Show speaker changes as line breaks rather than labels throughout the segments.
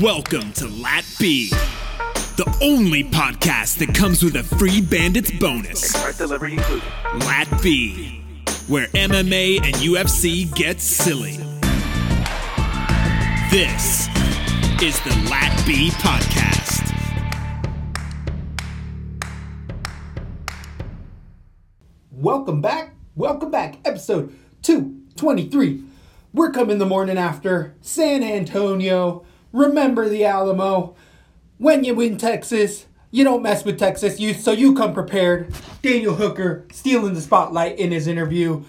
Welcome to Lat B, the only podcast that comes with a free Bandits bonus. Lat B, where MMA and UFC get silly. This is the Lat B podcast.
Welcome back. Welcome back. Episode 223. We're coming the morning after San Antonio. Remember the Alamo. When you win Texas, you don't mess with Texas youth, so you come prepared. Daniel Hooker stealing the spotlight in his interview.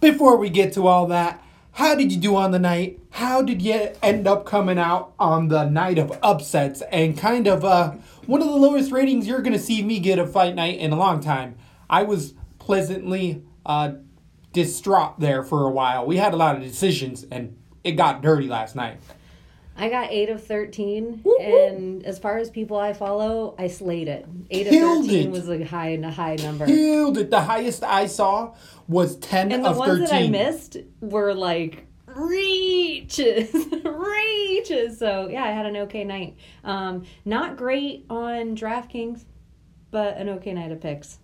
Before we get to all that, how did you do on the night? How did you end up coming out on the night of upsets and kind of uh, one of the lowest ratings you're going to see me get a fight night in a long time? I was pleasantly uh, distraught there for a while. We had a lot of decisions and it got dirty last night.
I got eight of thirteen,
Woo, woo.
and as far as people I follow, I slayed it. Eight of thirteen
it.
was a high and a high number.
Killed it. The highest I saw was 10
And the ones
13.
that I missed were like reaches, reaches. So yeah, I had an okay night. Um, not great on DraftKings, but an okay night of picks.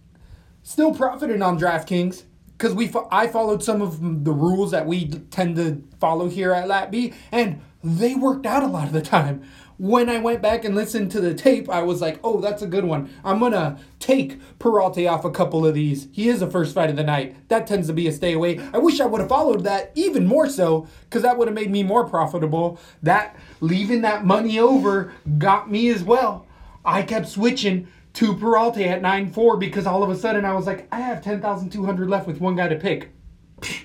Still profiting on DraftKings because we fo- I followed some of the rules that we tend to follow here at LatB, and they worked out a lot of the time. When I went back and listened to the tape, I was like, "Oh, that's a good one. I'm gonna take Peralta off a couple of these. He is a first fight of the night. That tends to be a stay away. I wish I would have followed that even more so, because that would have made me more profitable. That leaving that money over got me as well. I kept switching to Peralta at 9-4 because all of a sudden I was like, I have 10,200 left with one guy to pick.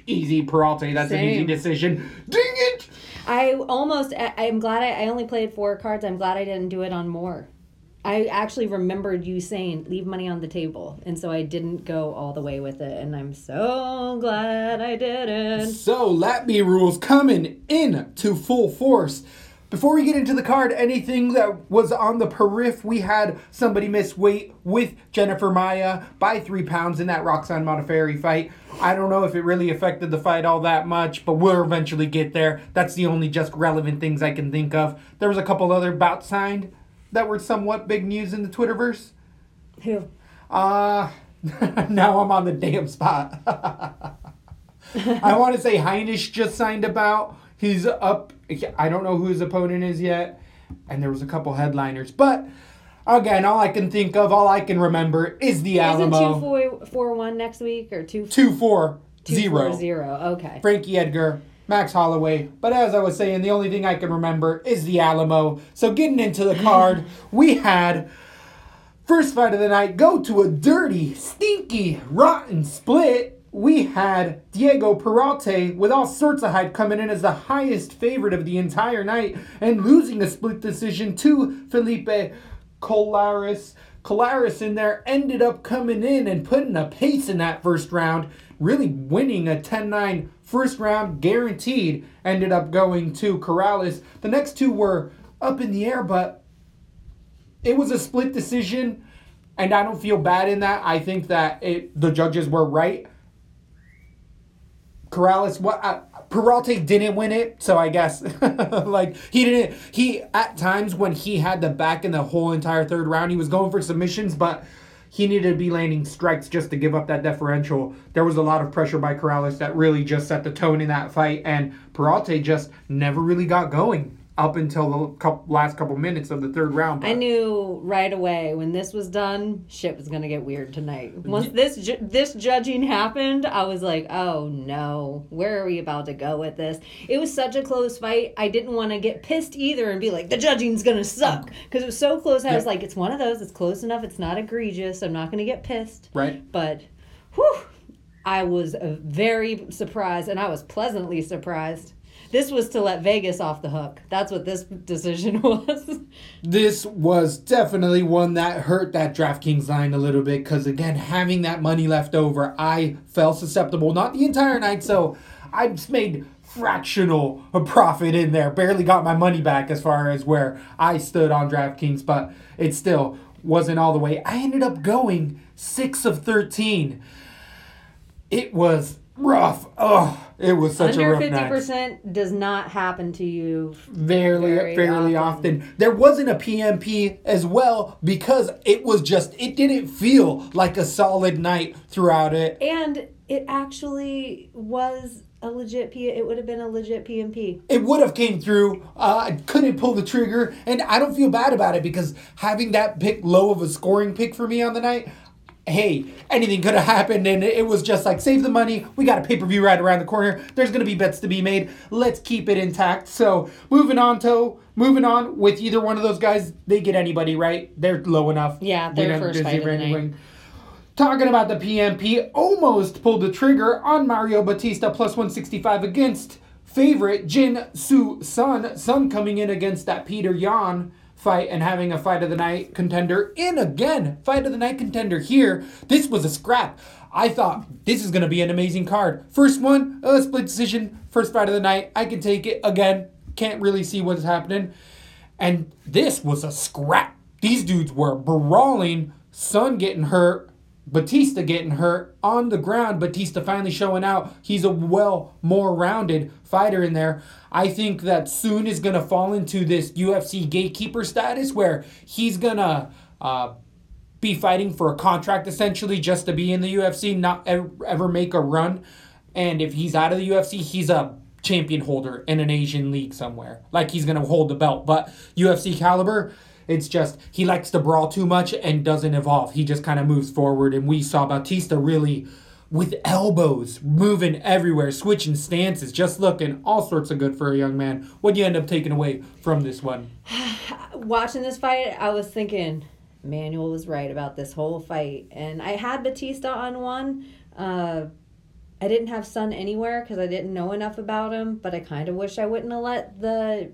Easy Peralta, that's an easy decision. Ding it!
I almost. I, I'm glad I, I only played four cards. I'm glad I didn't do it on more. I actually remembered you saying leave money on the table, and so I didn't go all the way with it, and I'm so glad I didn't.
So, Latby rules coming in to full force. Before we get into the card, anything that was on the periph, we had somebody miss weight with Jennifer Maia by three pounds in that Roxanne Modafferi fight. I don't know if it really affected the fight all that much, but we'll eventually get there. That's the only just relevant things I can think of. There was a couple other bouts signed that were somewhat big news in the Twitterverse.
Who?
Uh, now I'm on the damn spot. I want to say Heinisch just signed about. He's up. I don't know who his opponent is yet. And there was a couple headliners. But again, all I can think of, all I can remember is the Alamo.
Is it two four four one next week or two
Two four
two
zero.
four zero? Okay.
Frankie Edgar, Max Holloway. But as I was saying, the only thing I can remember is the Alamo. So getting into the card, we had first fight of the night go to a dirty, stinky, rotten split. We had Diego Peralta with all sorts of hype coming in as the highest favorite of the entire night and losing a split decision to Felipe Colares. Colares in there ended up coming in and putting a pace in that first round, really winning a 10 9 first round guaranteed. Ended up going to Corrales. The next two were up in the air, but it was a split decision, and I don't feel bad in that. I think that it the judges were right. Corrales, what uh, Peralta didn't win it, so I guess like he didn't. He at times when he had the back in the whole entire third round, he was going for submissions, but he needed to be landing strikes just to give up that differential. There was a lot of pressure by Corrales that really just set the tone in that fight, and Peralta just never really got going up until the couple, last couple minutes of the third round.
I knew right away when this was done, shit was gonna get weird tonight. Once this ju- this judging happened, I was like, "Oh no, where are we about to go with this?" It was such a close fight. I didn't want to get pissed either and be like, "The judging's gonna suck," because it was so close. I was like, "It's one of those. It's close enough. It's not egregious. I'm not gonna get pissed."
right.
But, whew, I was uh, very surprised, and I was pleasantly surprised. This was to let Vegas off the hook. That's what this decision was.
This was definitely one that hurt that DraftKings line a little bit because, again, having that money left over, I felt susceptible. Not the entire night, so I just made fractional profit in there. Barely got my money back as far as where I stood on DraftKings, but it still wasn't all the way. I ended up going 6 of 13. It was rough. Oh, it was such a
Under
rough
fifty
night.
percent does not happen to you.
Fairly,
Very
fairly
often.
often. There wasn't a PMP as well because it was just it didn't feel like a solid night throughout it.
And it actually was a legit P. It would have been a legit PMP.
It would have came through. Uh, I couldn't pull the trigger, and I don't feel bad about it because having that pick low of a scoring pick for me on the night. Hey, anything could have happened, and it was just like save the money. We got a pay per view right around the corner. There's gonna be bets to be made. Let's keep it intact. So moving on to moving on with either one of those guys, they get anybody right. They're low enough.
Yeah,
they're
first fight of the night.
Talking about the PMP, almost pulled the trigger on Mario Batista plus 165 against favorite Jin Su Sun. Sun coming in against that Peter Yan fight and having a fight of the night contender in again. Fight of the night contender here. This was a scrap. I thought this is going to be an amazing card. First one, a split decision. First fight of the night. I can take it again. Can't really see what's happening. And this was a scrap. These dudes were brawling. Sun getting hurt. Batista getting hurt on the ground. Batista finally showing out. He's a well more rounded fighter in there. I think that soon is going to fall into this UFC gatekeeper status where he's going to uh, be fighting for a contract essentially just to be in the UFC, not ever, make a run. And if he's out of the UFC, he's a champion holder in an Asian league somewhere. Like he's going to hold the belt. But UFC caliber, it's just he likes to brawl too much and doesn't evolve. He just kind of moves forward. And we saw Bautista really with elbows moving everywhere, switching stances, just looking all sorts of good for a young man. What do you end up taking away from this one?
Watching this fight, I was thinking Manuel was right about this whole fight, and I had Batista on one. Uh, I didn't have Sun anywhere because I didn't know enough about him, but I kind of wish I wouldn't have let the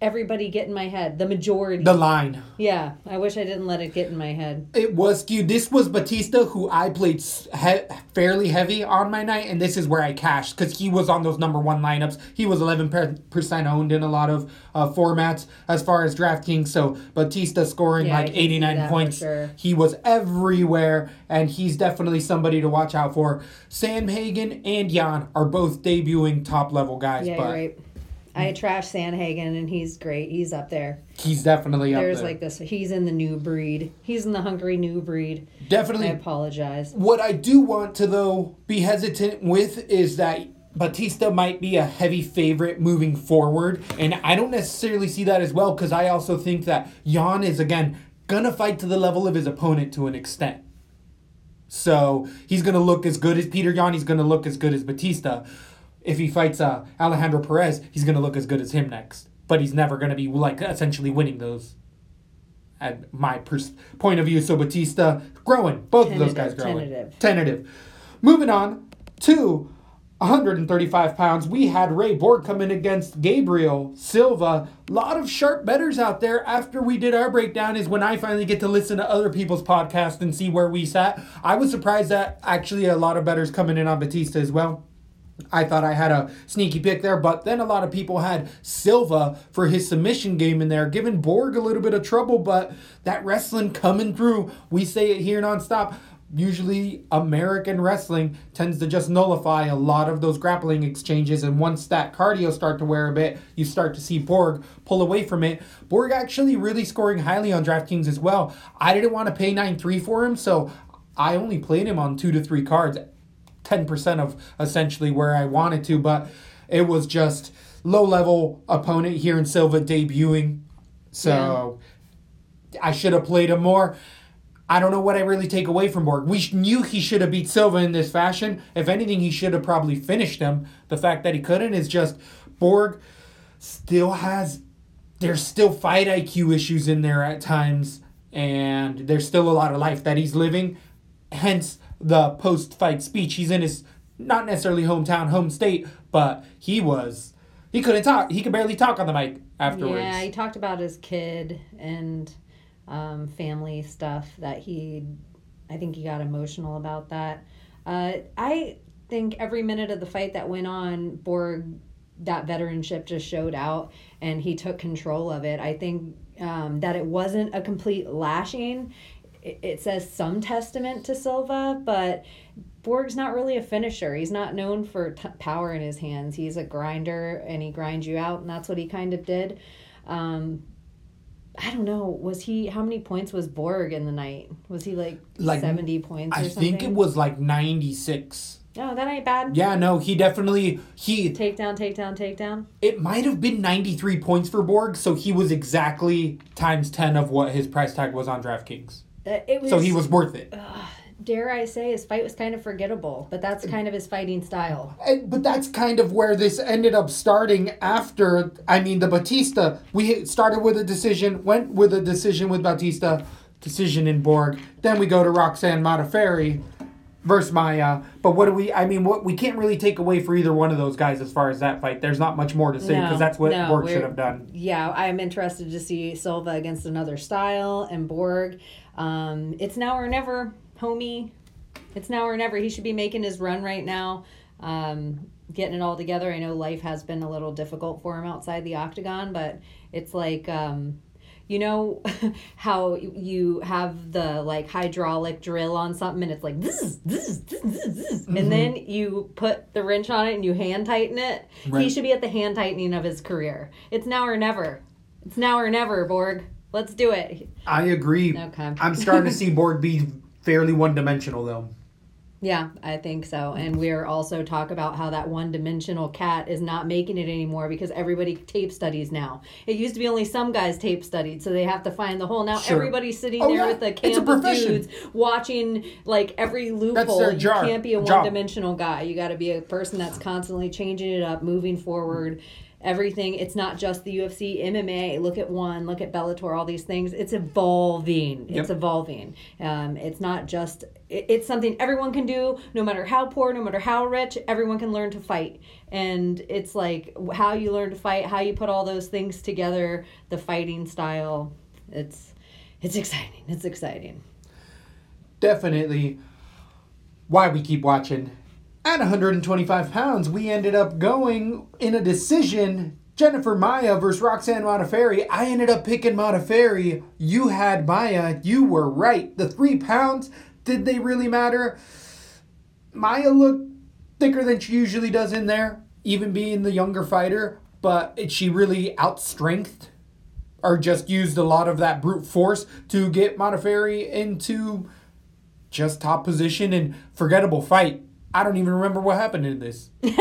everybody get in my head. The majority.
The line.
yeah, I wish I didn't let it get in my head.
It was skewed. This was Batista, who I played he- fairly heavy on my night, and this is where I cashed because he was on those number one lineups. He was 11% owned in a lot of uh, formats as far as DraftKings. So Batista scoring
Yeah,
like 89 points.
sure.
He was everywhere, and he's definitely somebody to watch out for. Sandhagen and Jan are both debuting top level guys,
Yeah,
but
right. I trash Sandhagen, and he's great. He's up there.
he's definitely up
There's
there.
like this. He's in the new breed. He's in the hungry new breed.
Definitely.
I apologize.
What I do want to though be hesitant with is that Batista might be a heavy favorite moving forward, and I don't necessarily see that as well because I also think that Jan is again gonna fight to the level of his opponent to an extent. So he's gonna look as good as Peter Yan. He's gonna look as good as Batista. If he fights uh, Alejandro Perez, he's gonna look as good as him next. But he's never gonna be like essentially winning those. At my pers- point of view, so Batista growing, both of those guys
Tentative,
growing.
tentative.
Tentative. Moving on to 135 pounds, we had Ray Borg coming against Gabriel Silva. A lot of sharp betters out there. After we did our breakdown, is when I finally get to listen to other people's podcasts and see where we sat. I was surprised that actually a lot of betters coming in on Batista as well. I thought I had a sneaky pick there, but then a lot of people had Silva for his submission game in there, giving Borg a little bit of trouble, but that wrestling coming through. We say it here nonstop. Usually, American wrestling tends to just nullify a lot of those grappling exchanges, and once that cardio start to wear a bit, you start to see Borg pull away from it. Borg actually really scoring highly on DraftKings as well. I didn't want to pay 9 3 for him, so I only played him on two to three cards. 10% of essentially where I wanted to, but it was just low level opponent here in Silva debuting. So I should have played him more. I don't know what I really take away from Borg. We knew he should have beat Silva in this fashion. If anything, he should have probably finished him. The fact that he couldn't is just Borg still has there's still fight IQ issues in there at times, and there's still a lot of life that he's living. Hence the post fight speech. He's in his not necessarily hometown, home state, but he was he couldn't talk. He could barely talk on the mic afterwards.
Yeah, he talked about his kid and um, family stuff that he, I think he got emotional about that. Uh, I think every minute of the fight that went on, Borg, that veteranship just showed out and he took control of it. I think um, that it wasn't a complete lashing. It, it says some testament to Silva, but Borg's not really a finisher. He's not known for t- power in his hands. He's a grinder and he grinds you out, and that's what he kind of did. Um, I don't know. Was he how many points was Borg in the night? Was he like,
Like,
seventy points? Or
I think it was like 96.
Oh, that ain't bad.
Yeah, no, he definitely he
Takedown, takedown, takedown.
it might have been 93 points for Borg, so he was exactly times 10 of what his price tag was on DraftKings.
It was.
So he was worth it.
Dare I say, his fight was kind of forgettable, but that's kind of his fighting style.
And, but that's kind of where this ended up starting after. I mean, the Batista. We started with a decision, went with a decision with Batista, decision in Borg. Then we go to Roxanne Modafferi versus Maia. But what do we? I mean, what we can't really take away for either one of those guys as far as that fight. There's not much more to say because
No,
that's what
no,
Borg should have done.
Yeah, I'm interested to see Silva against another style and Borg. Um, it's now or never, homie. It's now or never. He should be making his run right now, um, getting it all together. I know life has been a little difficult for him outside the octagon, but it's like. Um, you know how you have the like hydraulic drill on something and it's like this, this, this, this, and then you put the wrench on it and you hand tighten it. He should be at the hand tightening of his career. It's now or never. It's now or never, Borg. Let's do it.
I agree.
Okay.
I'm starting to see Borg be fairly one dimensional though.
Yeah, I think so. And we're also talk about how that one dimensional cat is not making it anymore because everybody tape studies now. It used to be only some guys tape studied, so they have to find the hole. Now
Sure.
everybody's sitting
Oh,
there
yeah.
with a camp of dudes watching like every loophole.
their
you can't be a one dimensional guy. You got to be a person that's constantly changing it up, moving forward. Everything. It's not just the UFC, MMA. Look at one. Look at Bellator. All these things. It's evolving. It's evolving. Um, it's not just. It, it's something everyone can do, no matter how poor, no matter how rich. Everyone can learn to fight, and it's like how you learn to fight, how you put all those things together, the fighting style. It's, it's exciting. It's exciting.
definitely why we keep watching. At 125 pounds, we ended up going in a decision. Jennifer Maia versus Roxanne Modafferi. I ended up picking Modafferi. You had Maia. You were right. The three pounds, did they really matter? Maia looked thicker than she usually does in there, even being the younger fighter, but she really outstrengthed or just used a lot of that brute force to get Modafferi into just top position and forgettable fight. I don't even remember what happened in this.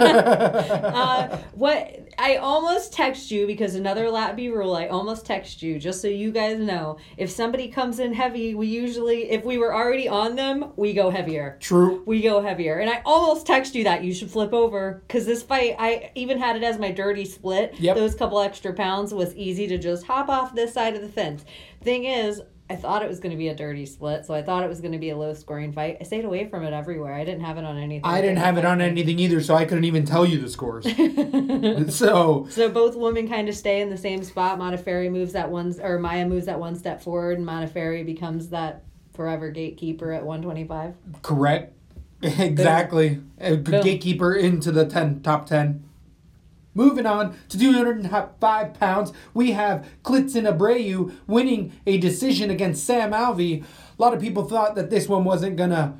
Uh, what I almost text you because another Latby rule. I almost text you just so you guys know. If somebody comes in heavy, we usually, if we were already on them, we go heavier.
True.
We go heavier, and I almost text you that you should flip over because this fight, I even had it as my dirty split.
Yep.
Those couple extra pounds was easy to just hop off this side of the fence. Thing is. I thought it was going to be a dirty split, so I thought it was going to be a low scoring fight. I stayed away from it everywhere. I didn't have it on anything.
I didn't have it on anything either, so I couldn't even tell you the scores. so
So both women kind of stay in the same spot. Modafferi moves that one, or Maia moves that one step forward, and Modafferi becomes that forever gatekeeper at 125.
correct. exactly. A
Boom.
gatekeeper into the 10 top 10. Moving on to 205 pounds, we have Klidson Abreu winning a decision against Sam Alvey. A lot of people thought that this one wasn't going to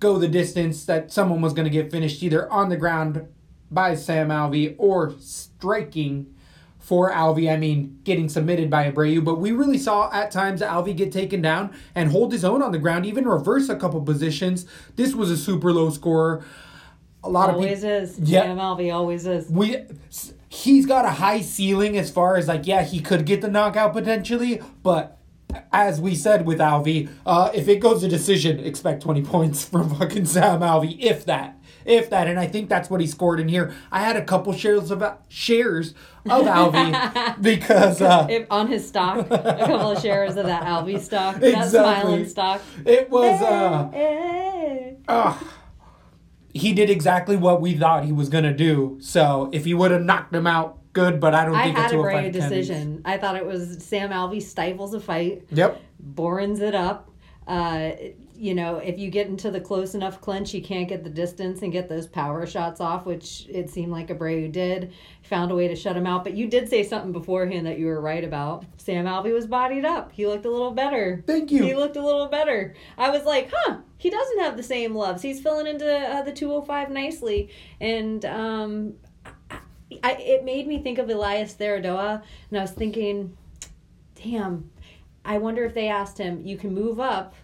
go the distance, that someone was going to get finished either on the ground by Sam Alvey or striking for Alvey. I mean, getting submitted by Abreu. But we really saw at times Alvey get taken down and hold his own on the ground, even reverse a couple positions. This was a super low score. A lot of
Always
people.
is.
Yeah.
Sam Alvey always is.
We, he's got a high ceiling as far as like, yeah, he could get the knockout potentially, but as we said with Alvey, uh, if it goes to decision, expect 20 points from fucking Sam Alvey, if that. If that, and I think that's what he scored in here. I had a couple shares of shares of Alvey because uh,
If, on his stock, a couple of shares of that Alvey stock, that smiling stock.
it was uh,
Hey.
uh, he did exactly what we thought he was gonna do. So if he would have knocked him out, good. But I don't
I
think
had
it's
a brave
fight
decision. I thought it was Sam Alvey stifles a fight.
Yep.
Borins it up. Uh, you know, if you get into the close enough clinch, you can't get the distance and get those power shots off, which it seemed like Abreu did. Found a way to shut him out. But you did say something beforehand that you were right about. Sam Alvey was bodied up. He looked a little better.
Thank you.
He looked a little better. I was like, huh, he doesn't have the same loves. He's filling into uh, the 205 nicely. And um, I, it made me think of Elias Theodorou. And I was thinking, damn, I wonder if they asked him, you can move up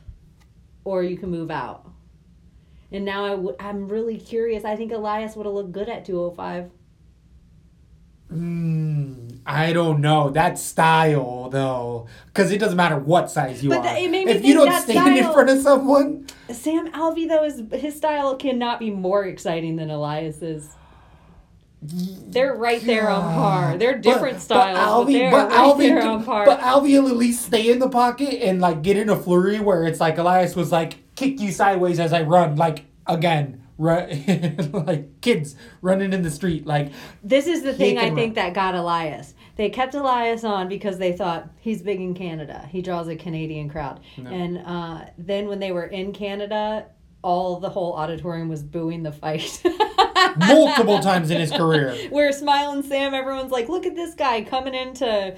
or you can move out. And now i w- I'm really curious. I think Elias would have looked good at 205.
Mm, I don't know that style though, because it doesn't matter what size you
But
are.
that- it made me
if you don't stand in front of someone,
Sam Alvey, though, is his style cannot be more exciting than Elias's. They're right there on par. They're different styles, but,
Alvy-
they're
but
right
Alvy-
there on par.
But Alvy will at least stay in the pocket and like get in a flurry where it's like Elias was like kick you sideways as I run, like again, run like kids running in the street, like
This is the thing I
can
think that got Elias. They kept Elias on because they thought he's big in Canada. He draws a Canadian crowd. And uh, then when they were in Canada, all the whole auditorium was booing the fight.
multiple times in his career.
Where Smiling Sam, everyone's like, look at this guy coming into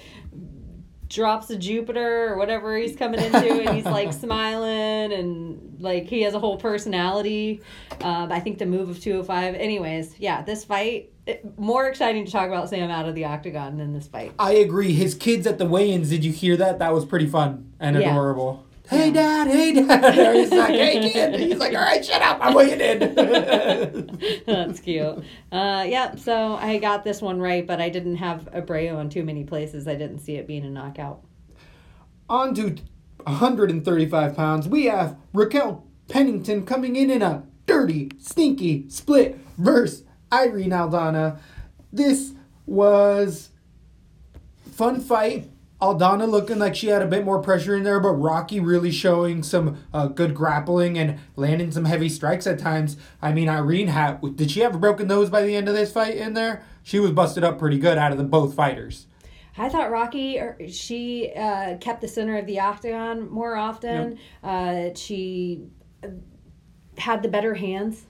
drops of Jupiter or whatever he's coming into, and he's like smiling and like he has a whole personality. Um, I think the move of 205. Anyways, yeah, this fight, it, more exciting to talk about Sam out of the octagon than this fight.
I agree. His kids at the weigh-ins. Did you hear that? That was pretty fun and
Yeah.
adorable. Hey dad, hey dad. He's like, hey kid. He's like, all right, shut up. I'm weighing in.
That's cute. Uh, yep, so I got this one right, but I didn't have Abreu on too many places. I didn't see it being a knockout.
On to 135 pounds. We have Raquel Pennington coming in in a dirty, stinky split versus Irene Aldana. This was fun fight. Aldana looking like she had a bit more pressure in there, but Rocky really showing some uh, good grappling and landing some heavy strikes at times. I mean, Irene had did she have a broken nose by the end of this fight in there? She was busted up pretty good out of the both fighters.
I thought Rocky, er, she uh, kept the center of the octagon more often. Uh, she had the better hands.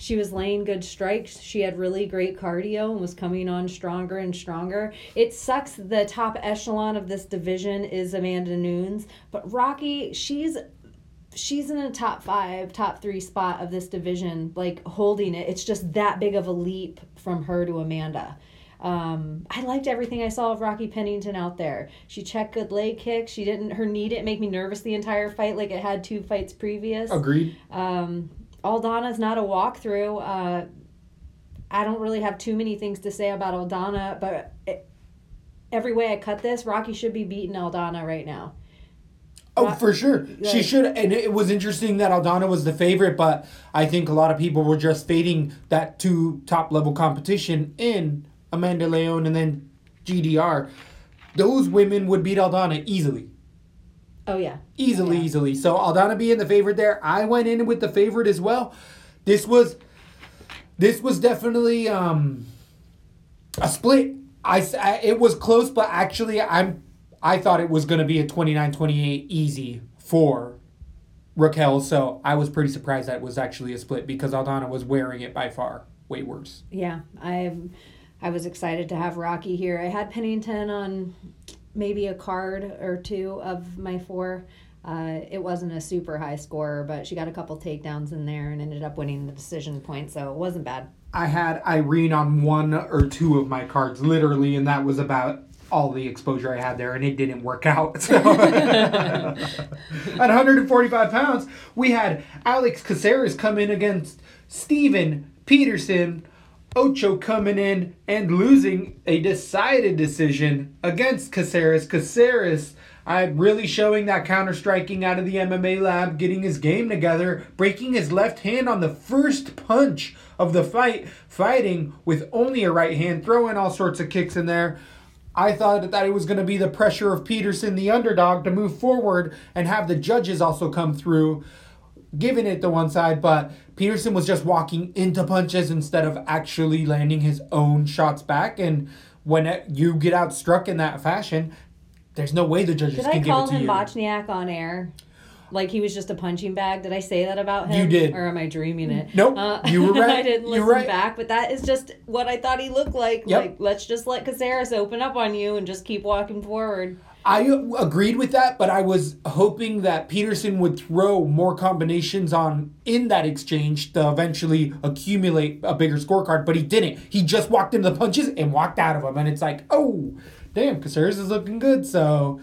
She was laying good strikes. She had really great cardio and was coming on stronger and stronger. It sucks the top echelon of this division is Amanda Nunes, but Rocky, she's she's in a top five, top three spot of this division, like holding it. It's just that big of a leap from her to Amanda. Um, I liked everything I saw of Rocky Pennington out there. She checked good leg kicks. She didn't. Her knee didn't make me nervous the entire fight, like it had two fights previous.
Agreed.
Um, Aldana's not a walkthrough. Uh, I don't really have too many things to say about Aldana, but it, every way I cut this, Rocky should be beating Aldana right now.
Oh, for sure. She should. And it was interesting that Aldana was the favorite, but I think a lot of people were just fading that two top level competition in Amanda Leon and then GDR. Those women would beat Aldana easily.
Oh yeah,
Easily,
Yeah.
easily. So Aldana being the favorite there, I went in with the favorite as well. This was this was definitely um a split. I it was close, but actually I'm I thought it was going to be a 29-28 easy for Raquel, so I was pretty surprised that it was actually a split because Aldana was wearing it by far way worse.
yeah. I I was excited to have Rocky here. I had Pennington on maybe a card or two of my four. Uh, it wasn't a super high score, but she got a couple takedowns in there and ended up winning the decision point, so it wasn't bad.
I had Irene on one or two of my cards, literally, and that was about all the exposure I had there, and it didn't work out. So. At 145 pounds, we had Alex Caceres come in against Steven Peterson. Ocho coming in and losing a decided decision against Caceres. Caceres, I'm really showing that counter striking out of the MMA lab, getting his game together, breaking his left hand on the first punch of the fight, fighting with only a right hand, throwing all sorts of kicks in there. I thought that it was going to be the pressure of Peterson, the underdog, to move forward and have the judges also come through, giving it to one side. But Peterson was just walking into punches instead of actually landing his own shots back. And when it, you get outstruck in that fashion, there's no way the judges
Did
can
I
give
call
it to
him
you.
Bochniak on air? Like he was just a punching bag. Did I say that about him?
You did.
Or am I dreaming it?
Nope, uh, you were right.
I didn't
You were
listen
right.
back, but that is just what I thought he looked like.
Yep.
Like, let's just let Caceres open up on you and just keep walking forward.
I agreed with that, but I was hoping that Peterson would throw more combinations on in that exchange to eventually accumulate a bigger scorecard, but he didn't. He just walked into the punches and walked out of them, and it's like, oh, damn, Caceres is looking good. So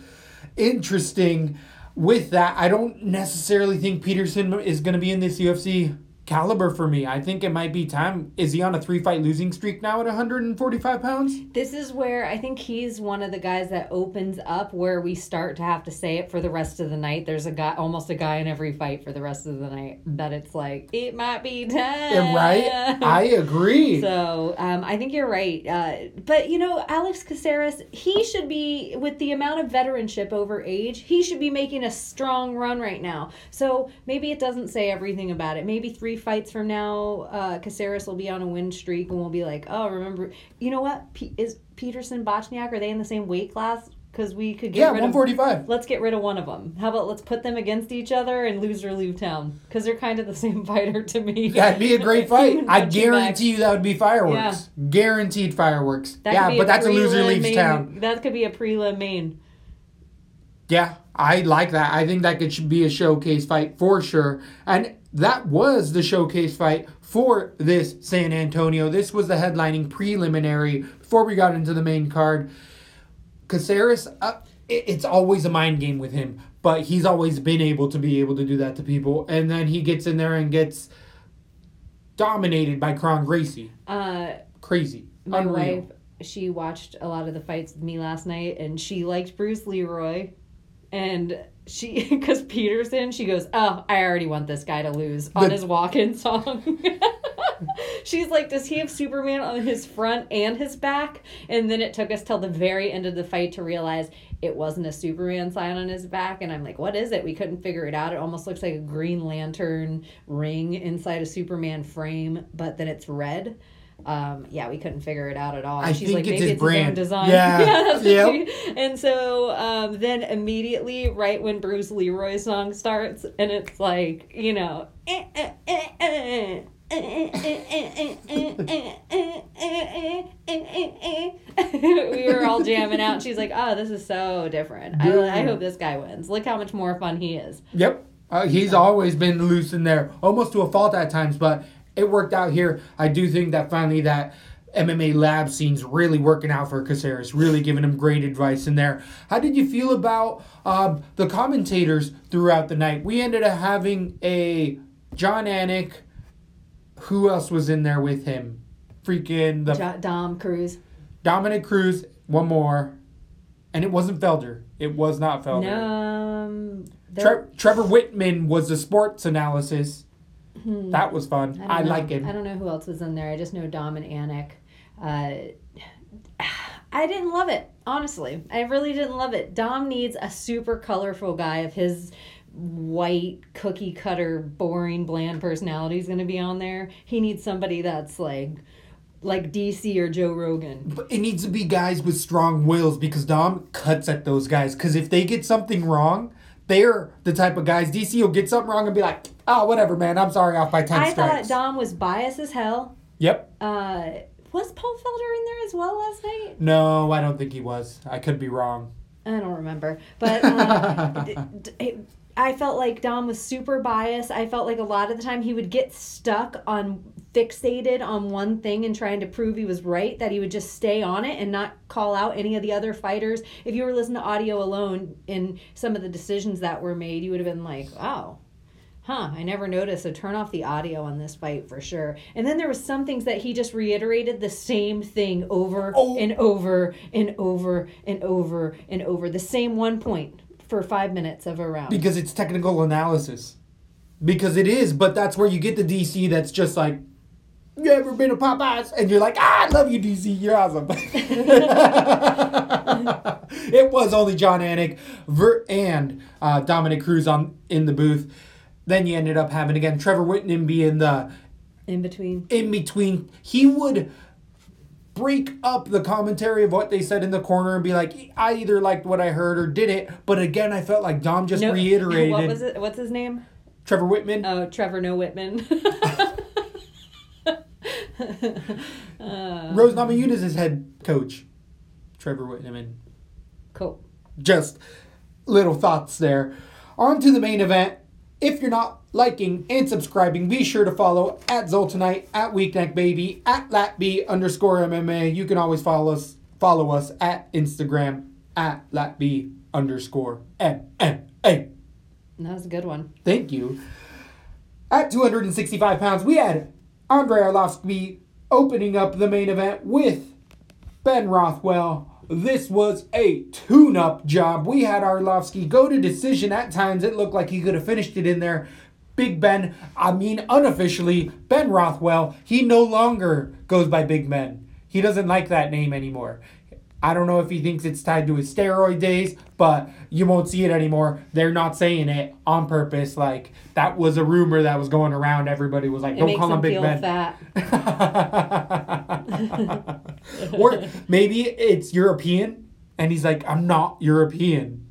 interesting. With that, I don't necessarily think Peterson is going to be in this UFC caliber for me. I think it might be time. Is he on a three fight losing streak now at 145 pounds?
This is where I think he's one of the guys that opens up where we start to have to say it for the rest of the night. There's a guy, almost a guy in every fight for the rest of the night that it's like, it might be time.
Yeah, right? I agree.
So um, I think you're right. Uh, but you know, Alex Caceres, he should be with the amount of veteranship over age. He should be making a strong run right now. So maybe it doesn't say everything about it. Maybe three fights from now, uh, Caceres will be on a win streak, and we'll be like, oh, remember? You know what? P- is Peterson Bochniak? Are they in the same weight class? Because we could get
yeah,
rid of
145.
Let's get rid of one of them. How about let's put them against each other and lose or leave town? Because they're kind of the same fighter to me.
That'd be a great fight. I guarantee you that would be fireworks. Guaranteed fireworks.
That
yeah, but that's a loser leaves
main-
town.
That could be a prelim main.
Yeah, I like that. I think that could be a showcase fight for sure. And that was the showcase fight for this San Antonio. This was the headlining preliminary before we got into the main card. Caceres, uh, it, it's always a mind game with him, but he's always been able to be able to do that to people. And then he gets in there and gets dominated by Kron Gracie.
Uh,
Crazy.
my
Unreal.
wife, she watched a lot of the fights with me last night, and she liked Bruce Leroy, and she because Peterson, she goes, "Oh, I already want this guy to lose on
The-
his walk-in song." She's like, does he have Superman on his front and his back? And then it took us till the very end of the fight to realize it wasn't a Superman sign on his back. And I'm like, what is it? We couldn't figure it out. It almost looks like a Green Lantern ring inside a Superman frame, but then it's red. Um, yeah, we couldn't figure it out at all.
I
She's
think
like,
it's
maybe
his
it's his own
brand.
design.
Yeah.
what
Yep.
she- and so um, then immediately, right when Bruce Leroy's song starts, and it's like, you know, eh, eh, eh, eh, we were all jamming out. She's like, "Oh, this is so different. I, I hope this guy wins. Look how much more fun he is."
Yep. Uh, he's always been loose in there, almost to a fault at times, but it worked out here. I do think that finally that MMA lab scene's really working out for Caceres, really giving him great advice in there. How did you feel about um, the commentators throughout the night? We ended up having a Jon Anik. Who else was in there with him? Freaking the
Jo- Dom Cruz.
Dominic Cruz. One more, and it wasn't Felder. It was not Felder.
No, um,
Tre- Trevor Whitman was the sports analysis. That was fun.
Hmm. don't
I, like him.
I don't know who else was in there. I just know Dom and Anik. Uh, I didn't love it, honestly. I really didn't love it. Dom needs a super colorful guy if his white cookie cutter boring bland personality is going to be on there. He needs somebody that's like like DC or Joe Rogan.
But it needs to be guys with strong wills because Dom cuts at those guys. Because if they get something wrong, they're the type of guys. DC will get something wrong and be like, "Oh, whatever, man. I'm sorry, off by ten
I
strikes."
thought Dom was biased as hell.
yep.
Uh, was Paul Felder in there as well last night?
No, I don't think he was. I could be wrong.
I don't remember, but uh, d- d- it- I felt like Dom was super biased. I felt like a lot of the time he would get stuck on fixated on one thing and trying to prove he was right. That he would just stay on it and not call out any of the other fighters. If you were listening to audio alone in some of the decisions that were made, you would have been like, "Oh, huh, I never noticed. So turn off the audio on this fight for sure. And then there was some things that he just reiterated the same thing over
Oh.
and over and over and over and over. The same one point for five minutes of a round.
Because it's technical analysis. Because it is, but that's where you get the DC that's just like, you ever been to Popeyes? And you're like, ah, I love you, DC. You're awesome. it was only Jon Anik and uh, Dominic Cruz on in the booth. Then you ended up having again Trevor Whitman be in the
in between.
in between. He would break up the commentary of what they said in the corner and be like, I either liked what I heard or didn't. But again, I felt like Dom just
No-
reiterated.
What was it? What's his name?
Trevor Whitman.
Oh, Trevor No Whitman.
Uh, Rose Namajunas is head coach. Trevor Whitman.
cool.
Just little thoughts there. On to the main event. If you're not liking and subscribing, be sure to follow at Zoltanite, at Weekneck Baby, at LatB underscore MMA. You can always follow us follow us at Instagram at LatB underscore MMA.
That was a good one.
Thank you. At 265 pounds, we had Andrei Arlovsky opening up the main event with Ben Rothwell. This was a tune up job. We had Arlovsky go to decision. At times, it looked like he could have finished it in there. Big Ben, I mean, unofficially, Ben Rothwell, he no longer goes by Big Ben. He doesn't like that name anymore. I don't know if he thinks it's tied to his steroid days, but you won't see it anymore. They're not saying it on purpose. Like, that was a rumor that was going around. Everybody was like,
It
don't call him
him
Big Ben.
fat.
or maybe it's European, and he's like, I'm not European.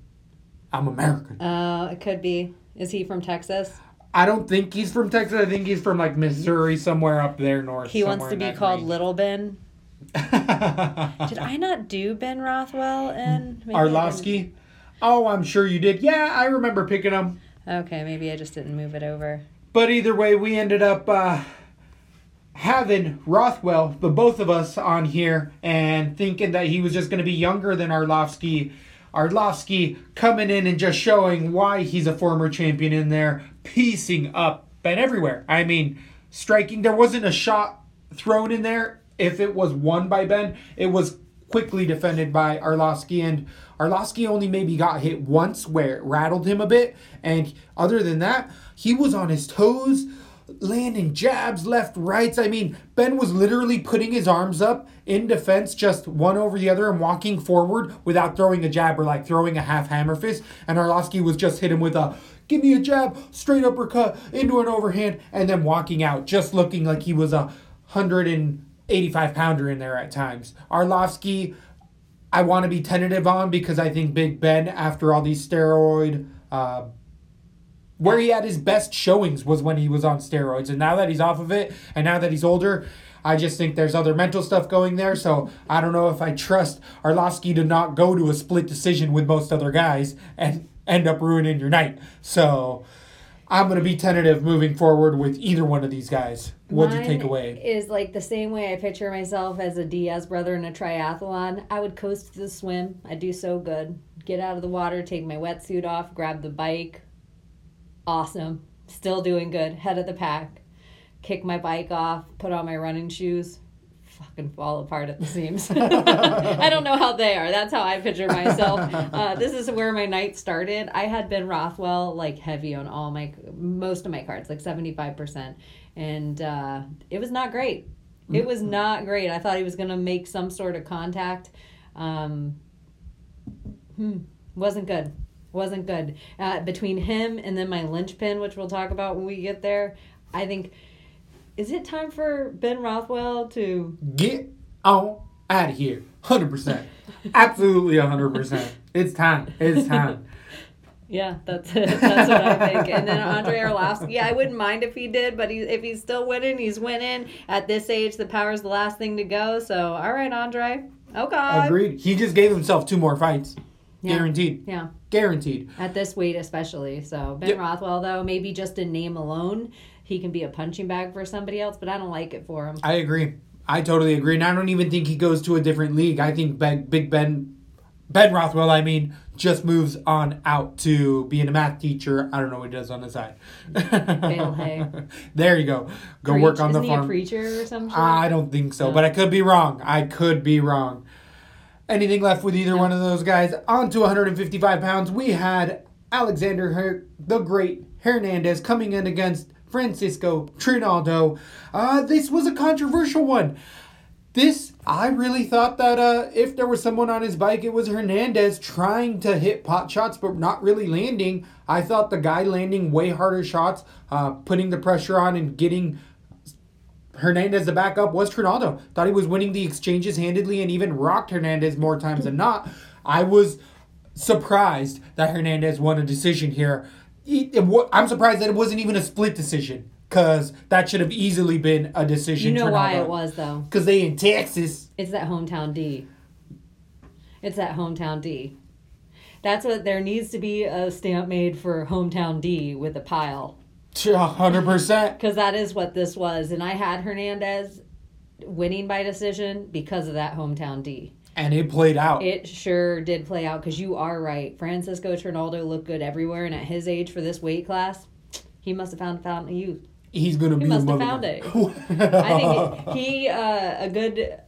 I'm American.
Uh, it could be. Is he from Texas?
I don't think he's from Texas. I think he's from like Missouri, somewhere up there north.
He wants to be called
range.
Little Ben. Did I not do Ben Rothwell and
Arlovsky. Oh, I'm sure you did. Yeah, I remember picking him.
Okay, maybe I just didn't move it over.
But either way, we ended up uh, having Rothwell, the both of us, on here and thinking that he was just going to be younger than Arlovsky. Arlovsky coming in and just showing why he's a former champion in there, piecing up Ben everywhere. I mean, striking. There wasn't a shot thrown in there. If it was won by Ben, it was quickly defended by Arlovsky, and Arlovsky only maybe got hit once where it rattled him a bit. And other than that, he was on his toes, landing jabs left, rights. I mean, Ben was literally putting his arms up in defense, just one over the other, and walking forward without throwing a jab or like throwing a half hammer fist. And Arlovsky was just hit him with a give me a jab, straight uppercut into an overhand, and then walking out, just looking like he was a hundred and 85 pounder in there at times. Arlovsky, I want to be tentative on because I think Big Ben, after all these steroid, uh, where he had his best showings was when he was on steroids. And now that he's off of it, and now that he's older, I just think there's other mental stuff going there. So I don't know if I trust Arlovsky to not go to a split decision with most other guys and end up ruining your night. So I'm going to be tentative moving forward with either one of these guys. What'd you take away?
Is like the same way I picture myself as a Diaz brother in a triathlon. I would coast to the swim. I'd do so good. Get out of the water, take my wetsuit off, grab the bike. Awesome. Still doing good. Head of the pack. Kick my bike off, put on my running shoes. Fucking fall apart at the seams. I don't know how they are. That's how I picture myself. Uh, this is where my night started. I had Ben Rothwell like heavy on all my most of my cards, like seventy five percent, and uh, it was not great. It was not great. I thought he was gonna make some sort of contact. Um, hmm, wasn't good. Wasn't good. Uh, between him and then my linchpin, which we'll talk about when we get there, I think. Is it time for Ben Rothwell to
Get on out of here. 100%. Absolutely 100%. It's time. It's time.
Yeah, that's it. That's what I think. And then Andre Arlovsky, yeah, I wouldn't mind if he did, but he, if he's still winning, he's winning. At this age, the power's the last thing to go. So, all right, Andre. Oh, okay.
Agreed. He just gave himself two more fights.
Yeah.
Guaranteed.
Yeah,
Guaranteed.
at this weight especially. So Ben
Yep.
Rothwell, though, maybe just in name alone, he can be a punching bag for somebody else, but I don't like it for him.
I agree. I totally agree. And I don't even think he goes to a different league. I think Big, Big Ben, Ben Rothwell, I mean, just moves on out to being a math teacher. I don't know what he does on the side.
Bale hay.
there you go. Go
Preach-
work on the
Isn't he a
farm.
preacher or some shit?
I don't think so,
No.
but I could be wrong. I could be wrong. Anything left with either one of those guys? On to 155 pounds, we had Alexander Her- the Great Hernandez coming in against Francisco Trinaldo. Uh, this was a controversial one. This, I really thought that uh, if there was someone on his bike, it was Hernandez trying to hit pot shots but not really landing. I thought the guy landing way harder shots, uh, putting the pressure on and getting Hernandez, the backup, was Trinaldo. Thought he was winning the exchanges handedly and even rocked Hernandez more times than not. I was surprised that Hernandez won a decision here. It- it I'm surprised that it wasn't even a split decision because that should have easily been a decision.
You know why it was though.
Because they in Texas.
It's that hometown D. It's that hometown D. That's what there needs to be a stamp made for hometown D with a pile.
hundred percent.
Because that is what this was. And I had Hernandez winning by decision because of that hometown D.
And it played out.
It sure did play out because you are right. Francisco Trinaldo looked good everywhere, and at his age for this weight class, he must have found of youth.
He's gonna be.
He must have found it. I think he uh, a good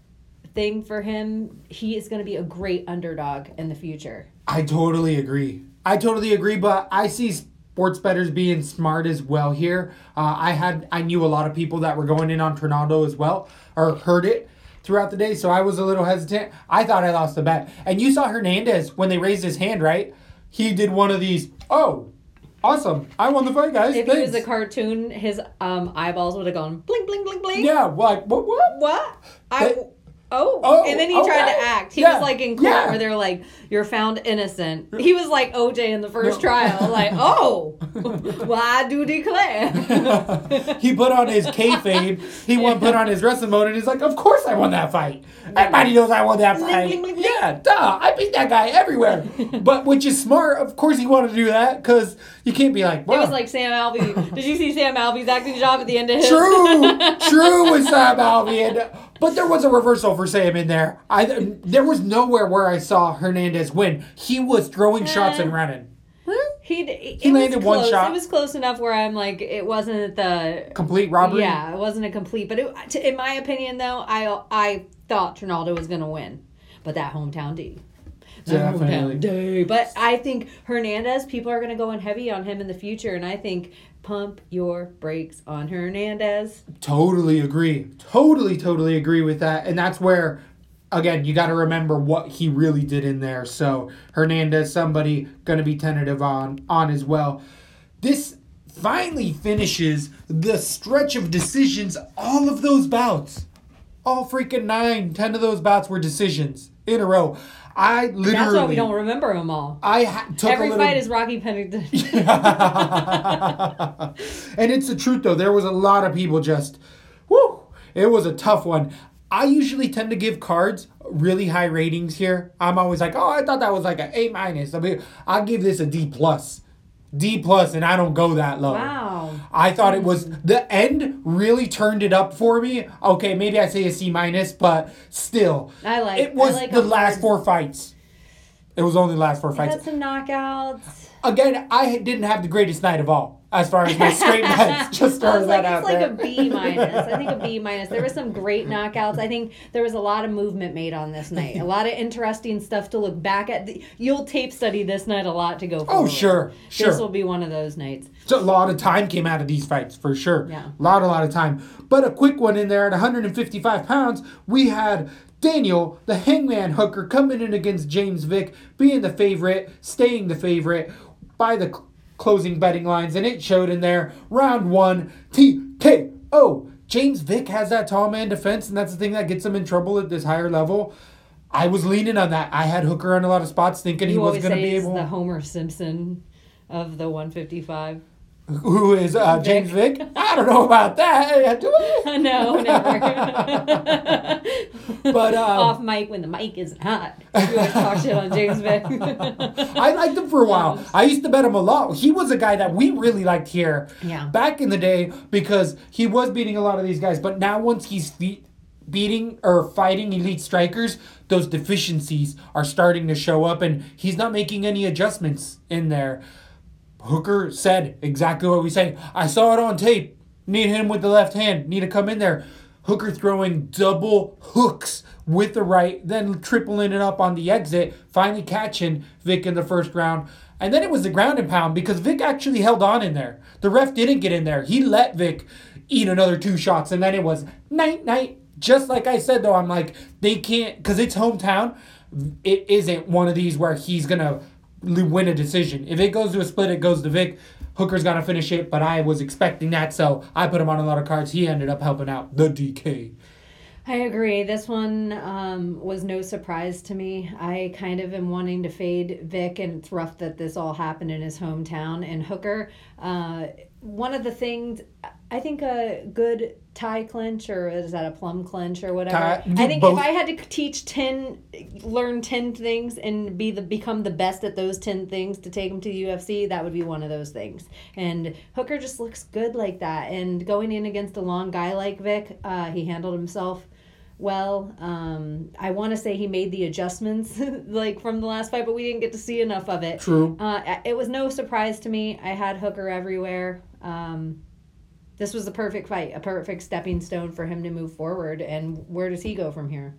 thing for him. He is going to be a great underdog in the future.
I totally agree. I totally agree, but I see sports betters being smart as well here. Uh, I had I knew a lot of people that were going in on Trinaldo as well, or heard it throughout the day, so I was a little hesitant. I thought I lost the bet, and you saw Hernandez when they raised his hand, right? He did one of these. Oh, awesome! I won the fight, guys.
If he was a cartoon, his um, eyeballs would have gone blink, blink, blink, blink.
yeah, like what? What?
What? I.
They-
Oh,
Oh,
and oh, then he oh,
tried
to act. He
Yeah,
was like in court
yeah.
where they're like, "You're found innocent." He was like OJ in the first trial, like, "Oh, well, I do declare."
he put on his kayfabe. He won put on his wrestling mode, and he's like, "Of course I won that fight. Everybody knows I won that fight. Yeah, duh, I beat that guy everywhere." but which is smart. Of course, he wanted to do that because you can't be like,
It was like Sam Alvey. Did you see Sam Alvey's acting job at the end of his?
true, true with Sam Alvey." And, but there was a reversal for Sam in there. I there was nowhere where I saw Hernandez win. He was throwing eh. shots and running.
He
He
was
landed one
close.
shot.
It was close enough where I'm like, it wasn't the
Complete robbery.
yeah, it wasn't a complete. But it, in my opinion, though, I I thought Trinaldo was gonna win, but that hometown D.
Definitely.
hometown D. But I think Hernandez, people are gonna go in heavy on him in the future, and I think pump your brakes on Hernandez.
Totally agree. Totally, totally agree with that. And that's where, again, you got to remember what he really did in there. So Hernandez, somebody going to be tentative on on as well. This finally finishes the stretch of decisions. All of those bouts, all freaking nine, ten of those bouts were decisions in a row. I literally,
That's why we don't remember them all.
I ha- took
Every
a little.
fight is Rocky Pennington.
and it's the truth though. There was a lot of people just, whoo. It was a tough one. I usually tend to give cards really high ratings here. I'm always like, oh, I thought that was like an A minus. I mean, I'll give this a D plus, D plus, and I don't go that low.
Wow.
I thought it was the end really turned it up for me. Okay, maybe I say a C minus, but still,
I like-
it was
like
the last
hard-
four fights. It was only the last four fights
Had some knockouts.
Again, I didn't have the greatest night of all as far as my straight bets. Just
I
throwing
was
that
like,
out
it's like
there.
a B minus. I think a B minus. There were some great knockouts. I think there was a lot of movement made on this night. A lot of interesting stuff to look back at. You'll tape study this night a lot to go oh, forward.
Oh, sure, sure.
This will be one of those nights.
So a lot of time came out of these fights for sure.
Yeah.
A lot, a lot of time. But a quick one in there at 155 pounds, we had Daniel, the hangman hooker, coming in against James Vick, being the favorite, staying the favorite by the cl- closing betting lines, and it showed in there. Round one, TKO. James Vick has that tall man defense, and that's the thing that gets him in trouble at this higher level. I was leaning on that. I had Hooker on a lot of spots, thinking he was going to be able.
the Homer Simpson of the 155.
Who is uh, James Vick? I don't know about that. Do I?
no, never.
But um,
Off mic when the mic isn't hot. You always talk shit on James Vick.
I liked him for a while. I used to bet him a lot. He was a guy that we really liked here
Yeah.
back in the day because he was beating a lot of these guys. But now once he's beating or fighting elite strikers, those deficiencies are starting to show up, and he's not making any adjustments in there. Hooker said exactly what we say. I saw it on tape. Need him with the left hand. Need to come in there. Hooker throwing double hooks with the right, then tripling it up on the exit, finally catching Vick in the first round. And then it was the ground and pound because Vick actually held on in there. The ref didn't get in there. He let Vick eat another two shots, and then it was night, night. Just like I said, though, I'm like, they can't, because it's hometown. It isn't one of these where he's going to win a decision. If it goes to a split, it goes to Vick. Hooker's gonna finish it, but I was expecting that, so I put him on a lot of cards. He ended up helping out the DK.
I agree. This one um, was no surprise to me. I kind of am wanting to fade Vick, and it's rough that this all happened in his hometown. And Hooker, uh, one of the things, I think a good tie clinch, or is that a plum clinch or whatever? I think
both.
if I had to teach 10, learn 10 things and be the become the best at those 10 things to take him to the UFC, that would be one of those things. And Hooker just looks good like that. And going in against a long guy like Vick, uh, he handled himself well. Um, I want to say he made the adjustments like from the last fight, but we didn't get to see enough of it.
True.
Uh, it was no surprise to me. I had Hooker everywhere. Um, this was the perfect fight, a perfect stepping stone for him to move forward. And where does he go from here?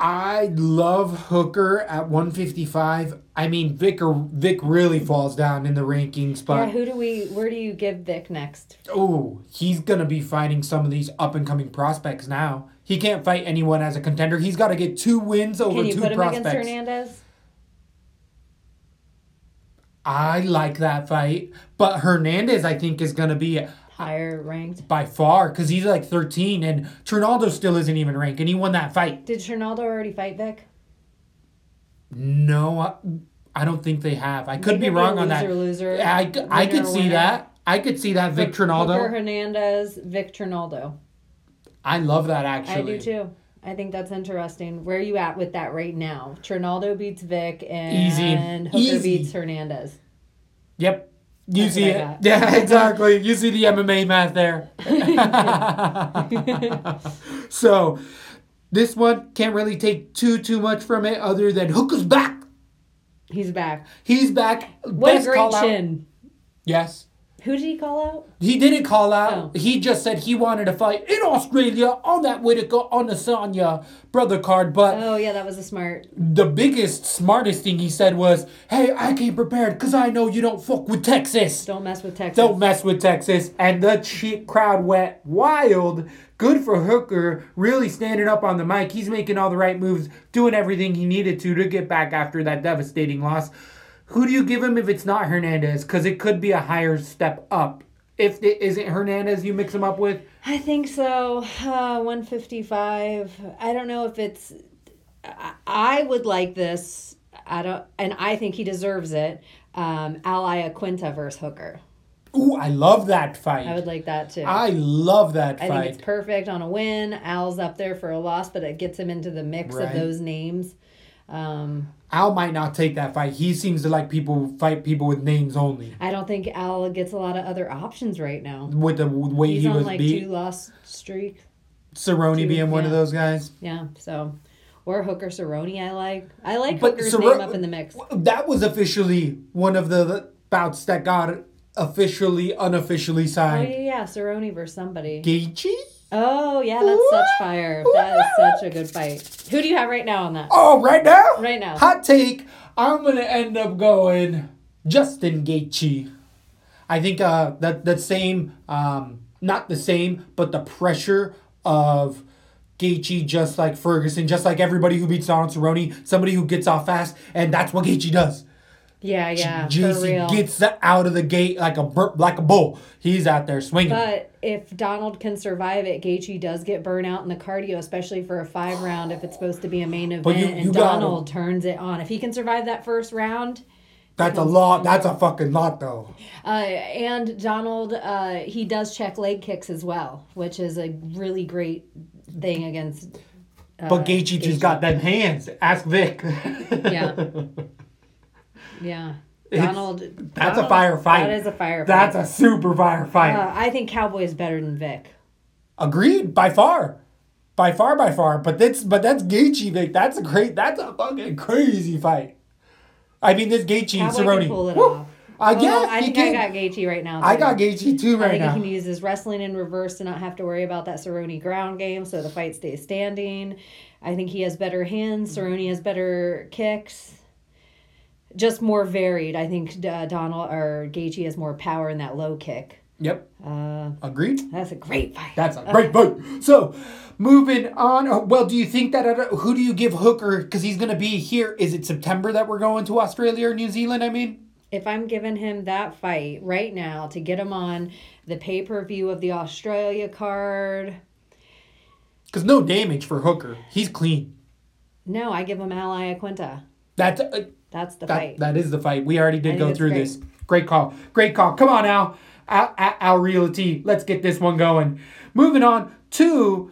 I love Hooker at 155. I mean, Vick Vick really falls down in the rankings, but yeah,
who do we? Where do you give Vick next?
oh, he's gonna be fighting some of these up and coming prospects now. He can't fight anyone as a contender. He's got to get two wins over two prospects.
Can you put him
prospects.
against Hernandez?
I like that fight, but Hernandez, I think, is gonna be
Higher ranked.
by far because he's like 13, and Trinaldo still isn't even ranked, and he won that fight.
Did Ronaldo already fight Vick?
No, I, I don't think they have. I could
Maybe
be wrong
a
on that.
loser, loser,
Yeah, I, I could see
winner.
that. I could see that Vick
Hooker
Trinaldo.
Hernandez, Vick Trinaldo.
I love that actually.
I do too. I think that's interesting. Where are you at with that right now? Trinaldo beats Vick and
Easy.
Hooker
Easy.
beats Hernandez.
Yep. You see it. Yeah, exactly. You see the MMA math there. so, this one can't really take too too much from it other than Hooker's back.
He's back.
He's back.
What
Best
a great
call out.
chin.
Yes.
Who did he call out?
He didn't call out.
Oh.
He just said he wanted to fight in Australia on that Whittaker on the Sonya brother card. But
Oh yeah, that was a smart.
the biggest, smartest thing he said was, "Hey, I came prepared because I know you don't fuck with Texas.
Don't mess with Texas.
Don't mess with Texas." And the shit crowd went wild. Good for Hooker, really standing up on the mic. He's making all the right moves, doing everything he needed to to get back after that devastating loss. Who do you give him if it's not Hernandez? Because it could be a higher step up. If it isn't Hernandez, you mix him up with.
I think so. Uh, 155. I don't know if it's. I, would like this. I don't, and I think he deserves it. Um, Al Iaquinta versus Hooker.
Ooh, I love that fight.
I would like that too.
I love that
I
fight.
think it's perfect on a win. Al's up there for a loss, but it gets him into the mix
Right.
of those names. Um,
Al might not take that fight. He seems to like people fight people with names only.
I don't think Al gets a lot of other options right now.
With the way
He's
he
on
was
like
beat,
two loss streak.
Cerrone
two,
being one of those guys.
Yeah, so or Hooker Cerrone, I like. I like
But
Hooker's
Cerro-
name up in the mix.
That was officially one of the bouts that got officially, unofficially
Oh
signed.
yeah, yeah, Cerrone versus somebody.
Gaethje.
Oh yeah, that's such fire. That is such a good fight. Who do you have right now on that?
Oh, right now.
Right now.
Hot take. I'm gonna end up going Justin Gaethje. I think uh that that same um not the same, but the pressure of Gaethje, just like Ferguson, just like everybody who beats Donald Cerrone, somebody who gets off fast, and that's what Gaethje does.
Yeah, yeah, real.
gets out of the gate like a bur- like a bull. He's out there swinging.
But if Donald can survive it, Gaethje does get burnt out in the cardio, especially for a five round if it's supposed to be a main event.
But you-
and
you gotta-
Donald turns it on. If he can survive that first round,
that's a lot. That's a fucking lot, though.
uh, and Donald, uh, he does check leg kicks as well, which is a really great thing against. Uh,
But Gaethje just got them hands. Ask Vick.
Yeah. Yeah.
It's-
Donald.
That's a
Donald-
fire fight.
That is a fire fight.
That's a super fire fight.
Uh, I think Cowboy is better than Vick.
Agreed, by far, by far, by far. But that's but that's Gaethje, Vick. That's a great. That's a fucking crazy fight. I mean, this Gaethje and
Cowboy
Cerrone.
can pull it
Woo.
off. Oh,
yeah,
I think
can.
I got Gaethje right now.
I got Gaethje too
I
right
think
now.
he can use his wrestling in reverse to not have to worry about that Cerrone ground game, so the fight stays standing. I think he has better hands. Cerrone has better kicks. Just more varied. I think uh, Donald or Gaethje has more power in that low kick.
Yep,
Uh,
agreed.
that's a great fight.
That's a great fight. So, moving on. uh, Well, do you think that uh, who do you give Hooker? Because he's gonna be here. Is it September that we're going to Australia or New Zealand? I mean,
if I'm giving him that fight right now to get him on the pay per view of the Australia card,
Because no damage for Hooker. He's clean.
no, I give him Al Iaquinta.
That's uh,
That's the
that,
fight.
that is the fight. We already did go through
great.
this. Great call. Great call. Come on, Al. Al, Al, Al Realty. Let's get this one going. Moving on to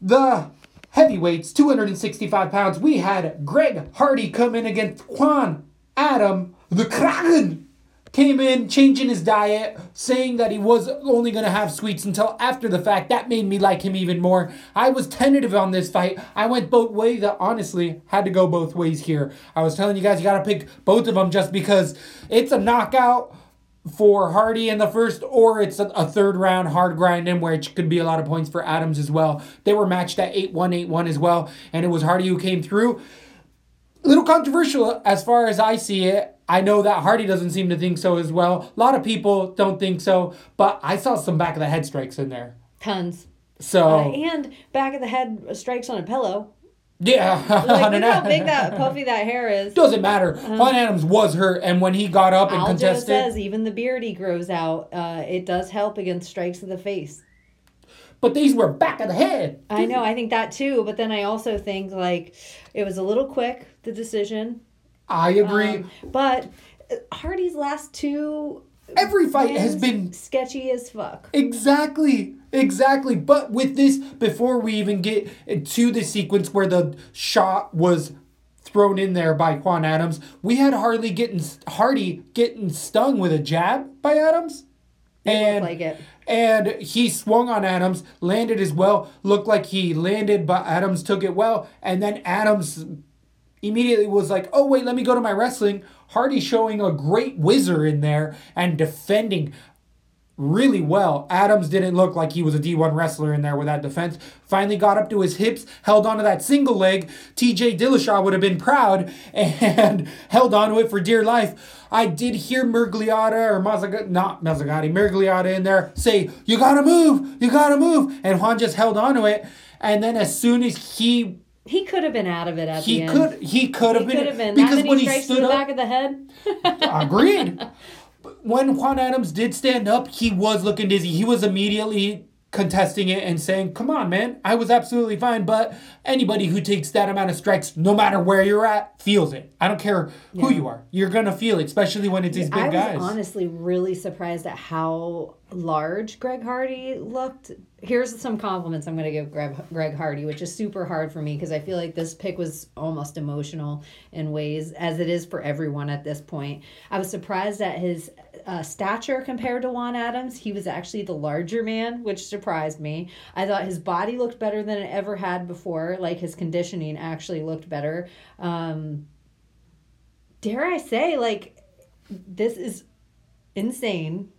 the heavyweights, 265 pounds. We had Greg Hardy come in against Juan Adam, the Kraken. Came in changing his diet, saying that he was only going to have sweets until after the fact. That made me like him even more. I was tentative on this fight. I went both ways. That honestly had to go both ways here. I was telling you guys, you got to pick both of them just because it's a knockout for Hardy in the first, or it's a, third round hard grind in it could be a lot of points for Adams as well. They were matched at 8 1 8 1 as well, and it was Hardy who came through. Little controversial as far as I see it. I know that Hardy doesn't seem to think so as well. A lot of people don't think so, but I saw some back of the head strikes in there.
Tons.
So,
Uh, and back of the head strikes on a pillow.
yeah.
Like, look how big that puffy that hair is.
Doesn't matter. Juan Adams was hurt, and when he got up and
Aljo
contested.
says even the beard he grows out, uh, it does help against strikes of the face.
but these were back of the head.
I know, I think that too, but then I also think like it was a little quick the decision.
I agree.
Um, but uh, Hardy's last two
Every fight has been
sketchy as fuck.
Exactly, exactly. But with this, before we even get to the sequence where the shot was thrown in there by Juan Adams, we had Harley getting Hardy getting stung with a jab by Adams, and
like it.
and he swung on Adams, landed as well. Looked like he landed, but Adams took it well, and then Adams immediately was like, oh, wait, let me go to my wrestling. Hardy showing a great whizzer in there and defending really well. Adams didn't look like he was a D1 wrestler in there with that defense. Finally got up to his hips, held onto that single leg. TJ Dillashaw would have been proud and held onto it for dear life. I did hear Mergliata or Mazzagatti, not Mazzagatti, Mergliata in there say, you gotta move, you gotta move. And Juan just held onto it. And then as soon as he
He could have been out of it at
he
the end.
he could have
He
been,
could have been.
because when he stood
the
up
back of the head.
Agreed. But when Juan Adams did stand up, he was looking dizzy. He was immediately contesting it and saying, Come on, man, I was absolutely fine. But anybody who takes that amount of strikes, no matter where you're at, feels it. I don't care who you are. You're going to feel it, especially when it's these big guys.
I was
guys.
honestly really surprised at how large Greg Hardy looked. Here's some compliments I'm going to give Greg, Greg Hardy, which is super hard for me because I feel like this pick was almost emotional in ways, as it is for everyone at this point. I was surprised at his uh, stature compared to Juan Adams. He was actually the larger man, which surprised me. I thought his body looked better than it ever had before. Like his conditioning actually looked better. Um, dare I say, like, this is insane.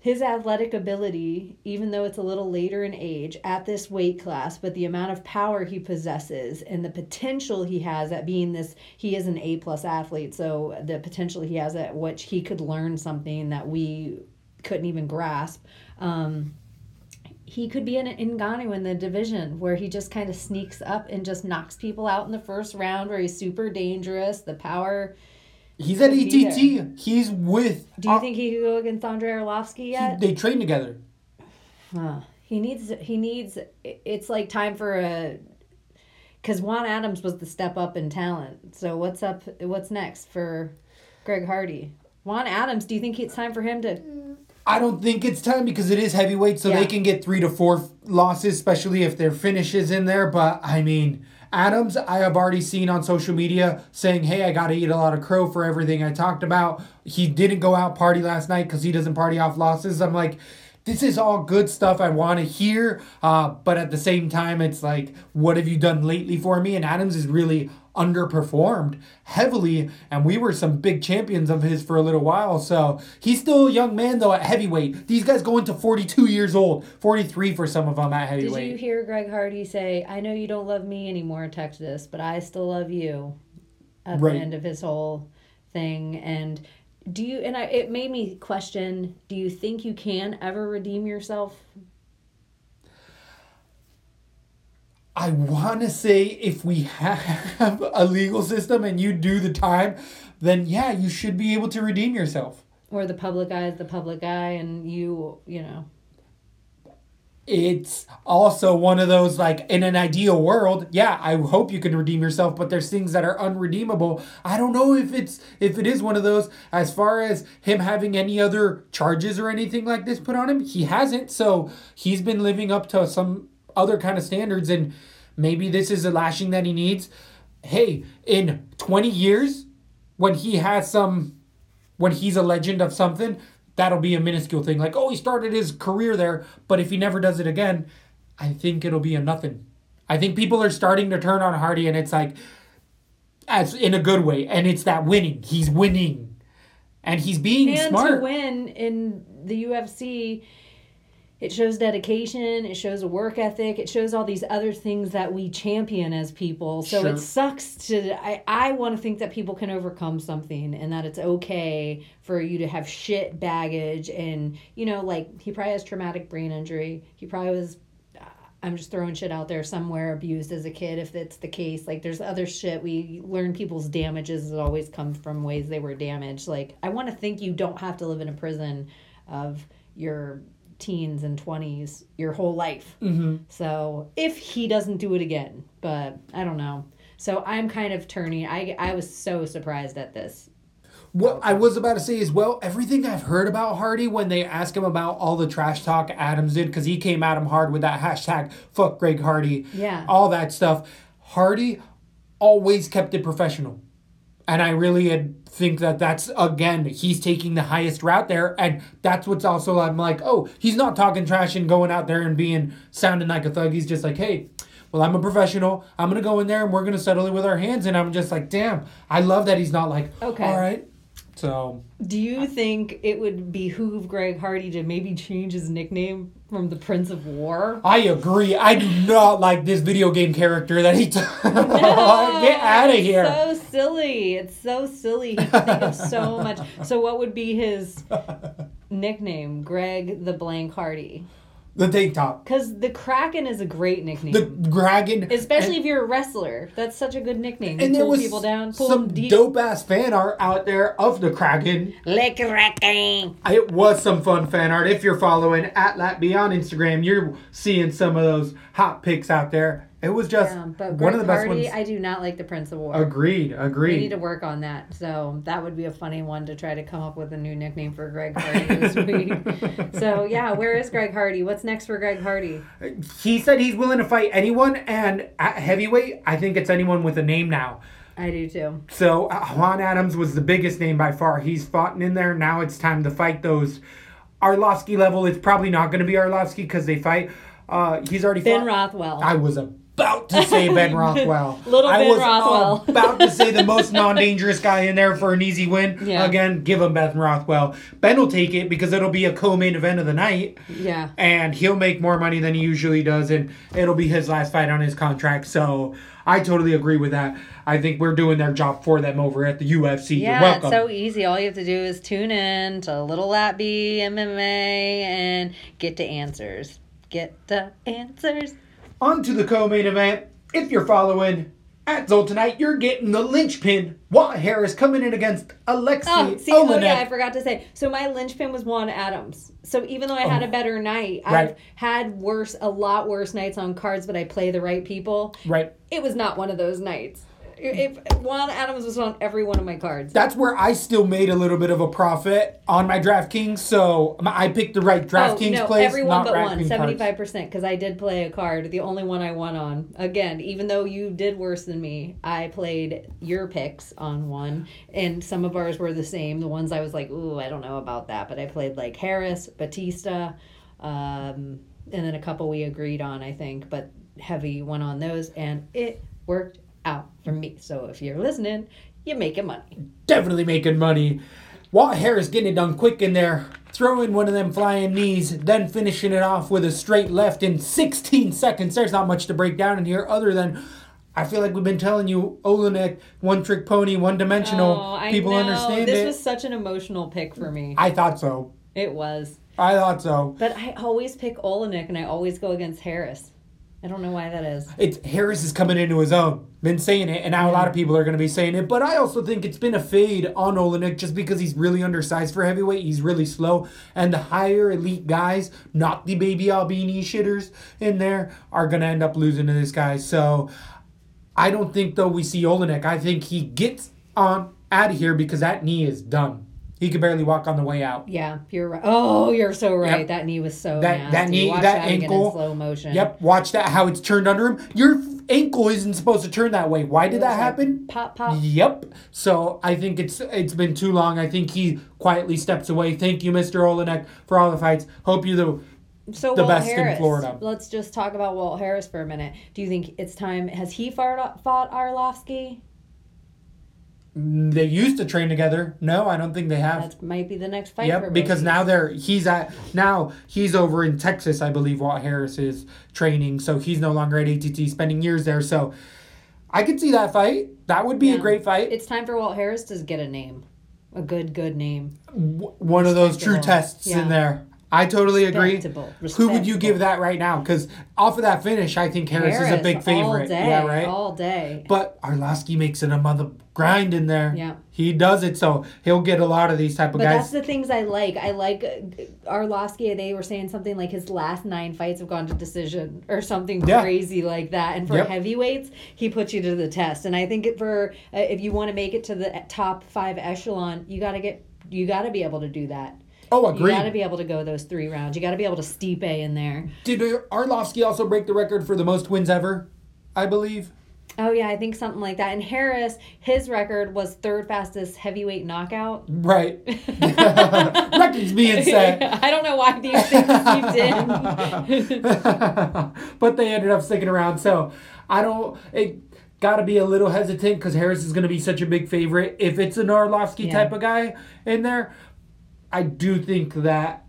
His athletic ability, even though it's a little later in age at this weight class, but the amount of power he possesses and the potential he has at being this, he is an A plus athlete. So the potential he has at which he could learn something that we couldn't even grasp. Um, he could be an Ngannou in the division where he just kind of sneaks up and just knocks people out in the first round where he's super dangerous. The power.
He's at ATT. He's with.
Do you
uh,
think he could go against Andrei Arlovsky yet?
they train together?
Huh. He needs. He needs. It's like time for a. Because Juan Adams was the step up in talent. So what's up? What's next for Greg Hardy? Juan Adams. Do you think it's time for him to?
I don't think it's time because it is heavyweight, so
Yeah.
they can get three to four losses, especially if their finish is in there. But I mean, Adams, I have already seen on social media saying, "Hey, I got to eat a lot of crow for everything I talked about." He didn't go out party last night because he doesn't party off losses. I'm like. This is all good stuff I want to hear, uh, but at the same time, it's like, what have you done lately for me? And Adams is really underperformed heavily, and we were some big champions of his for a little while. So he's still a young man though at heavyweight. These guys go into 42 years old, 43 for some of them at heavyweight.
Did you hear Greg Hardy say, "I know you don't love me anymore, Texas, but I still love you," at
Right.
the end of his whole thing? And do you? And I, it made me question: Do you think you can ever redeem yourself?
I want to say if we have a legal system and you do the time, then yeah, you should be able to redeem yourself.
Or the public eye is the public eye, and you, you know.
It's also one of those like in an ideal world, yeah, I hope you can redeem yourself, but there's things that are unredeemable. I don't know if it's if it is one of those as far as him having any other charges or anything like this put on him. He hasn't, so he's been living up to some other kind of standards and maybe this is a lashing that he needs. Hey, in 20 years when he has some when he's a legend of something, that'll be a minuscule thing. Like, oh, he started his career there, but if he never does it again, I think it'll be a nothing. I think people are starting to turn on Hardy, and it's like, as in a good way, and it's that winning. He's winning, and he's being
and
smart.
to win in the UFC, it shows dedication, it shows a work ethic, it shows all these other things that we champion as people. So
Sure.
it sucks to I, I want to think that people can overcome something and that it's okay for you to have shit baggage and you know like he probably has traumatic brain injury. He probably was uh, I'm just throwing shit out there somewhere abused as a kid if that's the case. Like there's other shit we learn people's damages that always come from ways they were damaged. Like I want to think you don't have to live in a prison of your teens and 20s your whole life. Mm-hmm. So if he doesn't do it again, but I don't know. So I'm kind of turning. I I was so surprised at this.
What I was about to say is, well, everything I've heard about Hardy when they ask him about all the trash talk Adams did, because he came at him hard with that hashtag fuck Greg Hardy,
Yeah.
all that stuff. Hardy always kept it professional. And I really had- think that that's, again, he's taking the highest route there. And that's what's also, I'm like, oh, he's not talking trash and going out there and being, sounding like a thug. He's just like, hey, well, I'm a professional. I'm going to go in there and we're going to settle it with our hands. And I'm just like, damn, I love that he's not like,
Okay.
all right. So,
Do you think it would behoove Greg Hardy to maybe change his nickname from the Prince of War?
I agree. I do not like this video game character that he took. Get out of here.
So silly. It's so silly. He can think of so much. So what would be his nickname? Greg the Blank Hardy.
The tank top.
Because the Kraken is a great nickname.
The Kraken.
Especially if you're a wrestler. That's such a good nickname. You
and there was
people down.
Some dope ass fan art out there of the Kraken.
Le Kraken.
It was some fun fan art. If you're following at Latby on Instagram, you're seeing some of those hot pics out there. It was just
Um, but
one of the best ones.
I do not like the Prince of War.
agreed. Agreed.
We need to work on that. So that would be a funny one to try to come up with a new nickname for Greg Hardy this week. so yeah, where is Greg Hardy? What's next for Greg Hardy?
he said he's willing to fight anyone, and at heavyweight, I think it's anyone with a name now.
I do too.
So uh, Juan Adams was the biggest name by far. He's fought in there. Now it's time to fight those. Arlovsky level. It's probably not going to be Arlovsky because they fight. Uh, he's already
Ben
fought.
Rothwell.
I was about to say Ben Rothwell.
Little
I
Ben
was
Rothwell.
about to say the most non-dangerous guy in there for an easy win.
Yeah.
Again, give him Ben Rothwell. Ben will take it because it'll be a co-main event of the night.
yeah.
And he'll make more money than he usually does, and it'll be his last fight on his contract. So I totally agree with that. I think we're doing their job for them over at the UFC. You're
Yeah, it's so easy. All you have to do is tune in to Little Latby MMA and get the answers. Get the answers.
On to the co-main event. If you're following at Zol tonight, you're getting the linchpin. Walt Harris coming in against Alexei
Oh, see, oh yeah, I forgot to say. So my linchpin was Juan Adams. So even though I had a oh. better night,
Oh. Right.
I've had worse, a lot worse nights on cards, but I play the right people.
Right.
It was not one of those nights. If Juan Adams was on every one of my cards.
That's where I still made a little bit of a profit on my DraftKings. So I picked the right DraftKings
oh, no,
place,
everyone
not
but one,
DraftKings
seventy
cards.
five percent, because I did play a card, the only one I won on. Again, even though you did worse than me, I played your picks on one, and some of ours were the same. The ones I was like, ooh, I don't know about that, but I played like Harris, Batista, um, and then a couple we agreed on, I think, but heavy went on those, and it worked out for me. So if you're listening, you're making money.
Definitely making money. Walt Harris getting it done quick in there, throwing one of them flying knees, then finishing it off with a straight left in 16 seconds. There's not much to break down in here other than I feel like we've been telling you Oleinik, one trick pony, one dimensional.
Oh,
People understand
this
it.
was such an emotional pick for me.
I thought so.
It was.
I thought so.
But I always pick Oleinik and I always go against Harris. I don't know why that is.
It's Harris is coming into his own. Been saying it, and now a lot of people are going to be saying it. But I also think it's been a fade on Oleinik just because he's really undersized for heavyweight. He's really slow, and the higher elite guys, not the baby Albini shitters in there, are going to end up losing to this guy. So I don't think though we see Oleinik. I think he gets on out of here because that knee is done. He could barely walk on the way out.
Yeah, you're right. Oh, you're so right.
Yep.
That knee was so
That-
nasty.
that knee- that
again
ankle-
in slow motion.
Yep, watch that how it's turned under him. Your ankle isn't supposed to turn that way. Why did that
like
happen?
Pop, pop.
Yep. So I think it's it's been too long. I think he quietly steps away. Thank you, Mr. Oleinik, for all the fights. Hope you the
So
the
Walt
best in Florida.
Let's just talk about Walt Harris for a minute. Do you think it's time? Has he fought fought Arlovsky?
They used to train together. No, I don't think they have.
That might be the next fight.
Yep, because now they're he's at now he's over in Texas, I believe. Walt Harris is training, so he's no longer at ATT, spending years there. So I could see that fight. That would be a great fight.
it's time for Walt Harris to get a name, a good, good name.
W- One of those true tests
Yeah.
in there. I totally agree.
Respectable.
Who would you give that right now? Because off of that finish, I think Harris, is a big
all
favorite.
day,
yeah, right.
all day.
But Arlovsky makes it a mother grind in there.
Yeah.
He does it, so he'll get a lot of these type of guys.
But that's the things I like. I like uh, Arlovsky. They were saying something like his last nine fights have gone to decision or something
Yeah.
crazy like that. And for
Yep.
heavyweights, he puts you to the test. And I think it for uh, if you want to make it to the top five echelon, you got to get you got to be able to do that.
Oh, agree.
You got to be able to go those three rounds. You got to be able to steep A in there.
Did Arlovsky also break the record for the most wins ever? I believe.
Oh yeah, I think something like that. And Harris, his record was third fastest heavyweight knockout.
Right. Records being set.
I don't know why these things seeped in.
but they ended up sticking around. So I don't. It got to be a little hesitant because Harris is going to be such a big favorite. If it's an Arlovsky
Yeah.
type of guy in there, I do think that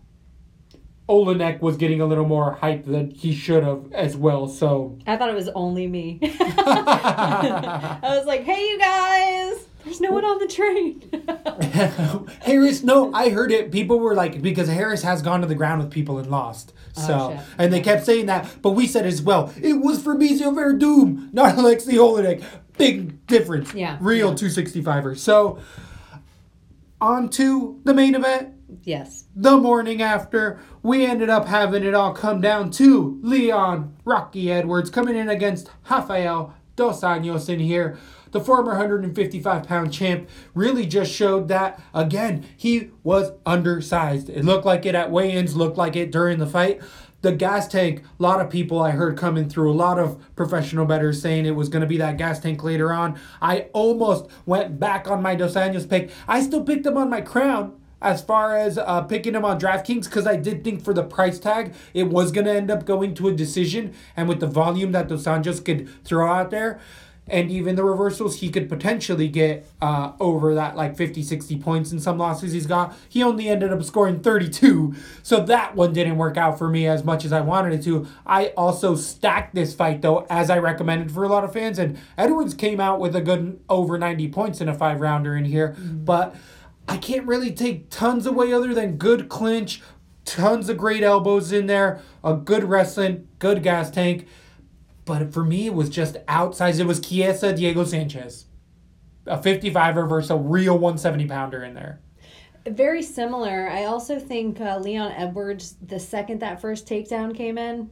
Oleinik was getting a little more hype than he should have as well. So
I thought it was only me. I was like, hey, you guys, there's no one on the train.
Harris, no, I heard it. People were like, because Harris has gone to the ground with people and lost. Oh, so,
Oh,
and they kept saying that, but we said as well, it was for Fabricio Werdum, not Alexei Oleinik. Big difference.
Yeah,
Real
yeah.
265er. So, on to the main event.
Yes.
The morning after, we ended up having it all come down to Leon Rocky Edwards coming in against Rafael Dos Anjos in here. The former 155 pound champ really just showed that, again, he was undersized. It looked like it at weigh ins, looked like it during the fight. The gas tank, a lot of people I heard coming through, a lot of professional bettors saying it was going to be that gas tank later on. I almost went back on my Dos Anjos pick. I still picked him on my crown as far as uh, picking him on DraftKings because I did think for the price tag it was going to end up going to a decision, and with the volume that Dos Anjos could throw out there, and even the reversals, he could potentially get uh, over that like 50, 60 points in some losses he's got. He only ended up scoring 32, so that one didn't work out for me as much as I wanted it to. I also stacked this fight though, as I recommended for a lot of fans, and Edwards came out with a good over 90 points in a five rounder in here, but. I can't really take tons away other than good clinch, tons of great elbows in there, a good wrestling, good gas tank. But for me, it was just outsized. It was Chiesa Diego Sanchez, a 55er versus a real 170 pounder in there.
Very similar. I also think uh, Leon Edwards, the second that first takedown came in,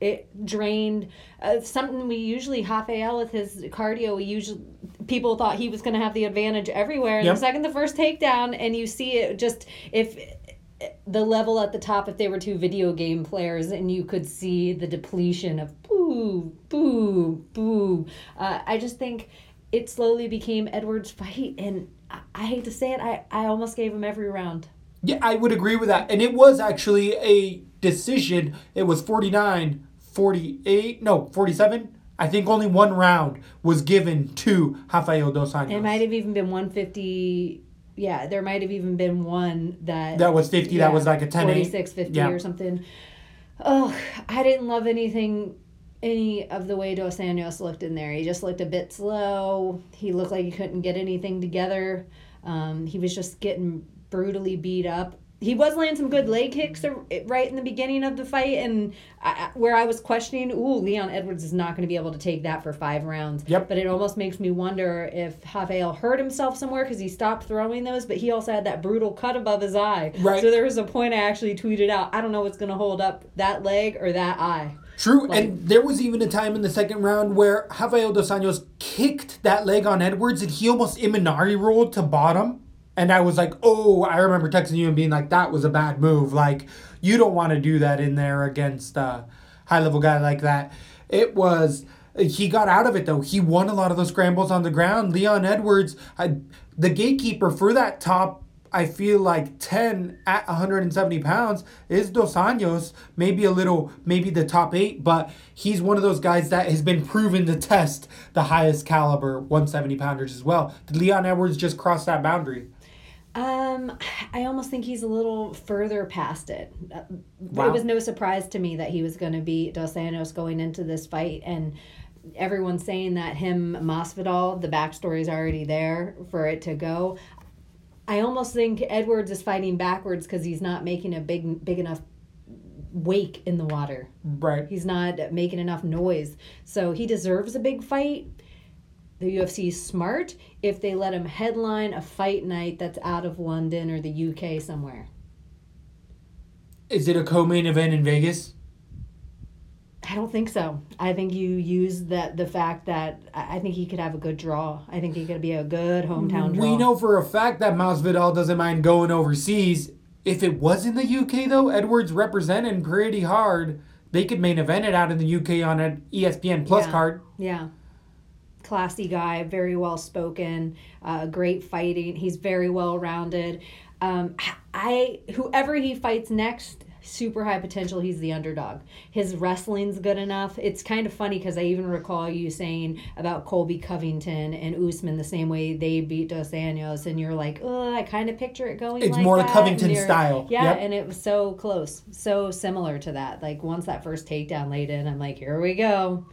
it drained uh, something we usually Rafael with his cardio. We usually people thought he was going to have the advantage everywhere. And
Yep.
the second the first takedown, and you see it just if the level at the top, if they were two video game players, and you could see the depletion of boo, boo, boo. Uh, I just think it slowly became Edwards' fight, and I, I hate to say it, I, I almost gave him every round.
Yeah, I would agree with that. And it was actually a decision. It was 49, 48, no, 47. I think only one round was given to Rafael Dos Anjos.
It might have even been 150. Yeah, there might have even been one that.
That was 50, that was like a 10
46, 50
Yeah.
or something. Oh, I didn't love anything, any of the way Dos Anjos looked in there. He just looked a bit slow. He looked like he couldn't get anything together. Um, he was just getting brutally beat up. He was landing some good leg kicks right in the beginning of the fight, and I, where I was questioning, ooh, Leon Edwards is not going to be able to take that for five rounds.
Yep.
But it almost makes me wonder if Rafael hurt himself somewhere because he stopped throwing those, but he also had that brutal cut above his eye.
Right.
So there was a point I actually tweeted out, I don't know what's going to hold up that leg or that eye.
True,
Like-
and there was even a time in the second round where Rafael dos Anjos kicked that leg on Edwards and he almost Imanari rolled to bottom. And I was like, oh, I remember texting you and being like, that was a bad move. Like, you don't want to do that in there against a high level guy like that. It was, he got out of it though. He won a lot of those scrambles on the ground. Leon Edwards, I, the gatekeeper for that top I feel like 10 at 170 pounds is Dos Anjos. Maybe a little, maybe the top eight, but he's one of those guys that has been proven to test the highest caliber 170 pounders as well. Did Leon Edwards just cross that boundary?
Um, I almost think he's a little further past it. Uh,
Wow.
It was no surprise to me that he was going to beat Dos Anjos going into this fight, and everyone's saying that him Masvidal, the backstory is already there for it to go. I almost think Edwards is fighting backwards because he's not making a big big enough wake in the water.
Right.
He's not making enough noise. So he deserves a big fight. The UFC is smart if they let him headline a fight night that's out of London or the UK somewhere.
Is it a co main event in Vegas?
I don't think so. I think you use that the fact that I think he could have a good draw. I think he could be a good hometown draw.
We know for a fact that Masvidal doesn't mind going overseas. If it was in the UK though, Edwards representing pretty hard. They could main event it out in the UK on an ESPN Plus
Yeah.
card.
Yeah. Classy guy, very well spoken, uh, great fighting. He's very well rounded. Um, I whoever he fights next, super high potential. He's the underdog. His wrestling's good enough. It's kind of funny because I even recall you saying about Colby Covington and Usman the same way they beat Dos Anjos, and you're like, oh, I kind of picture it going.
It's
like
more the
that,"
Covington style.
Yeah,
Yep.
and it was so close, so similar to that. Like once that first takedown laid in, I'm like, here we go.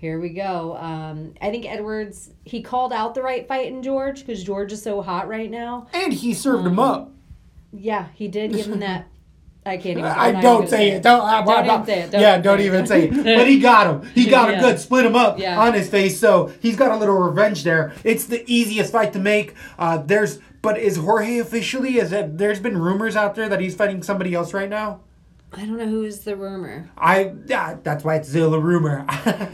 Here we go. Um, I think Edwards he called out the right fight in George because George is so hot right now.
And he served
Um,
him up.
Yeah, he did give him that. I can't even.
I don't say it. Don't, I-
Don't say it. Don't
yeah, don't even say it. But he got him. He got him good. Split him up
Yeah.
on his face. So he's got a little revenge there. It's the easiest fight to make. Uh, there's, but is Jorge officially? Is it? There's been rumors out there that he's fighting somebody else right now.
I don't know who's the rumor.
I yeah, that's why it's still a rumor. I'm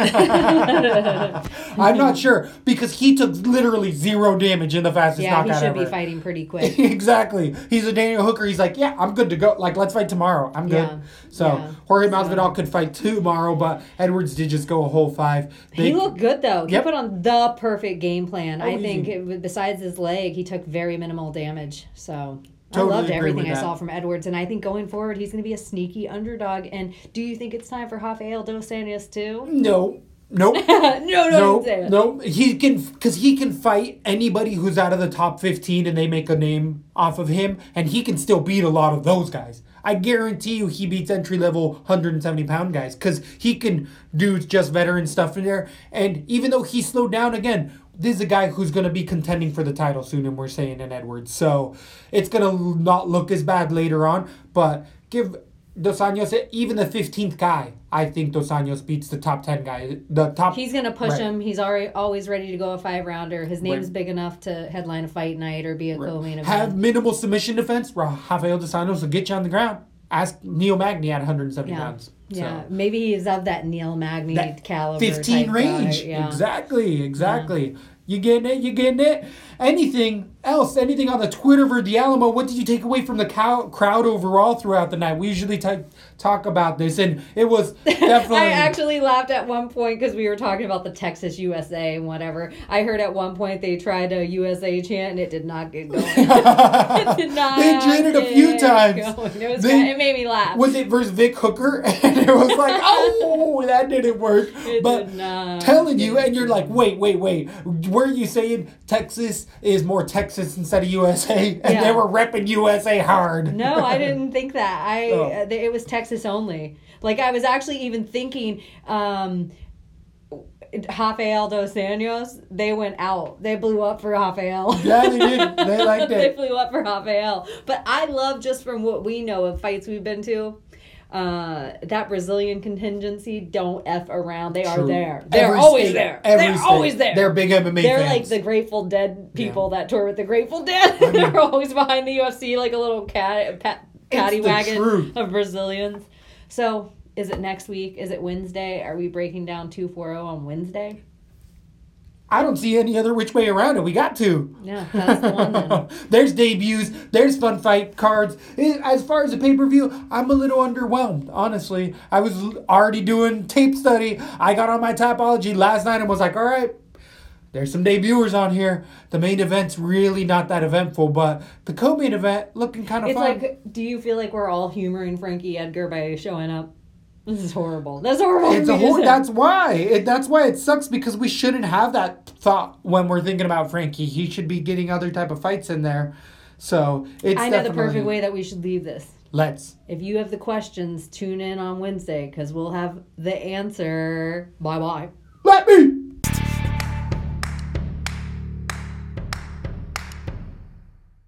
not sure because he took literally zero damage in the fastest
Yeah, he
knockout
should
ever.
be fighting pretty quick.
exactly. He's a Daniel Hooker. He's like, yeah, I'm good to go. Like, let's fight tomorrow. I'm good.
Yeah.
So
Yeah.
Jorge
So-
Masvidal could fight tomorrow, but Edwards did just go a whole five. They-
He looked good though. He
Yep.
put on the perfect game plan. Oh, I
Oh,
think it, besides his leg, he took very minimal damage. So
Totally
I loved everything I saw from Edwards, and I think going forward, he's going to be a sneaky underdog. And do you think it's time for Rafael dos Anjos too?
no. Nope.
no, no,
No,
don't say it.
no, he can because he can fight anybody who's out of the top fifteen, and they make a name off of him, and he can still beat a lot of those guys. I guarantee you, he beats entry level 170 pound guys because he can do just veteran stuff in there. And even though he slowed down again, this is a guy who's going to be contending for the title soon, and we're saying in Edwards, so it's going to not look as bad later on. But give Dos Anjos even the 15th guy. I think Dos Anjos beats the top 10 guy. The top.
He's gonna push
Right.
him. He's already always ready to go a five rounder. His name's
Right.
big enough to headline a fight night or be a co-main event.
have minimal submission defense. Rafael Dos Anjos will get you on the ground. Ask Neil Magny at 170
yeah,
pounds.
Yeah.
So.
Maybe he's of that Neil Magny
That
caliber.
15 range.
Yeah.
Exactly, exactly. You getting it? You getting it? Anything else? Anything on the Twitter for the Alamo? What did you take away from the cow- crowd overall throughout the night? We usually ta- talk about this, and it was definitely.
I actually laughed at one point because we were talking about the Texas USA and whatever. I heard at one point they tried a USA chant and it did not get going. it did not.
They it a few times.
It was.
They-
kind- it made me laugh.
was it versus Vick Hooker? And it was like, oh, that didn't work.
It
but
did not.
telling you, and you're like, wait, wait, wait. Were you saying Texas is more Texas instead of USA? And
Yeah.
they were repping USA hard.
No, I didn't think that. I
Oh.
uh, it was Texas only. Like I was actually even thinking um Rafael dos Anjos, they went out. They blew up for Rafael.
Yeah, they did. They liked
they blew up for Rafael. But I love just from what we know of fights we've been to. Uh, that Brazilian contingency don't f around. They are there. They're
Every
always
state-
there. They're
state.
always there.
They're big MMA
They're
fans.
like the Grateful Dead people that tour with the Grateful Dead. They're always behind the UFC like a little cat, pat, caddy wagon of Brazilians. So, is it next week? Is it Wednesday? Are we breaking down 240 on Wednesday?
I don't see any other which way around it. We got to.
Yeah, that's the one then.
there's debuts. There's fun fight cards. Eh, As far as the pay per view, I'm a little underwhelmed. Honestly, I was already doing tape study. I got on my Tapology last night and was like, all right. There's some debuters on here. The main event's really not that eventful, but the co-main event looking kind of
It's
fun.
like, do you feel like we're all humoring Frankie Edgar by showing up? This is horrible. That's horrible.
It's a. That's why. It, that's why it sucks because we shouldn't have that thought when we're thinking about Frankie. He should be getting other type of fights in there. So it's.
I know the perfect way that we should leave this.
Let's.
If you have the questions, tune in on Wednesday because we'll have the answer. Bye bye.
Let me.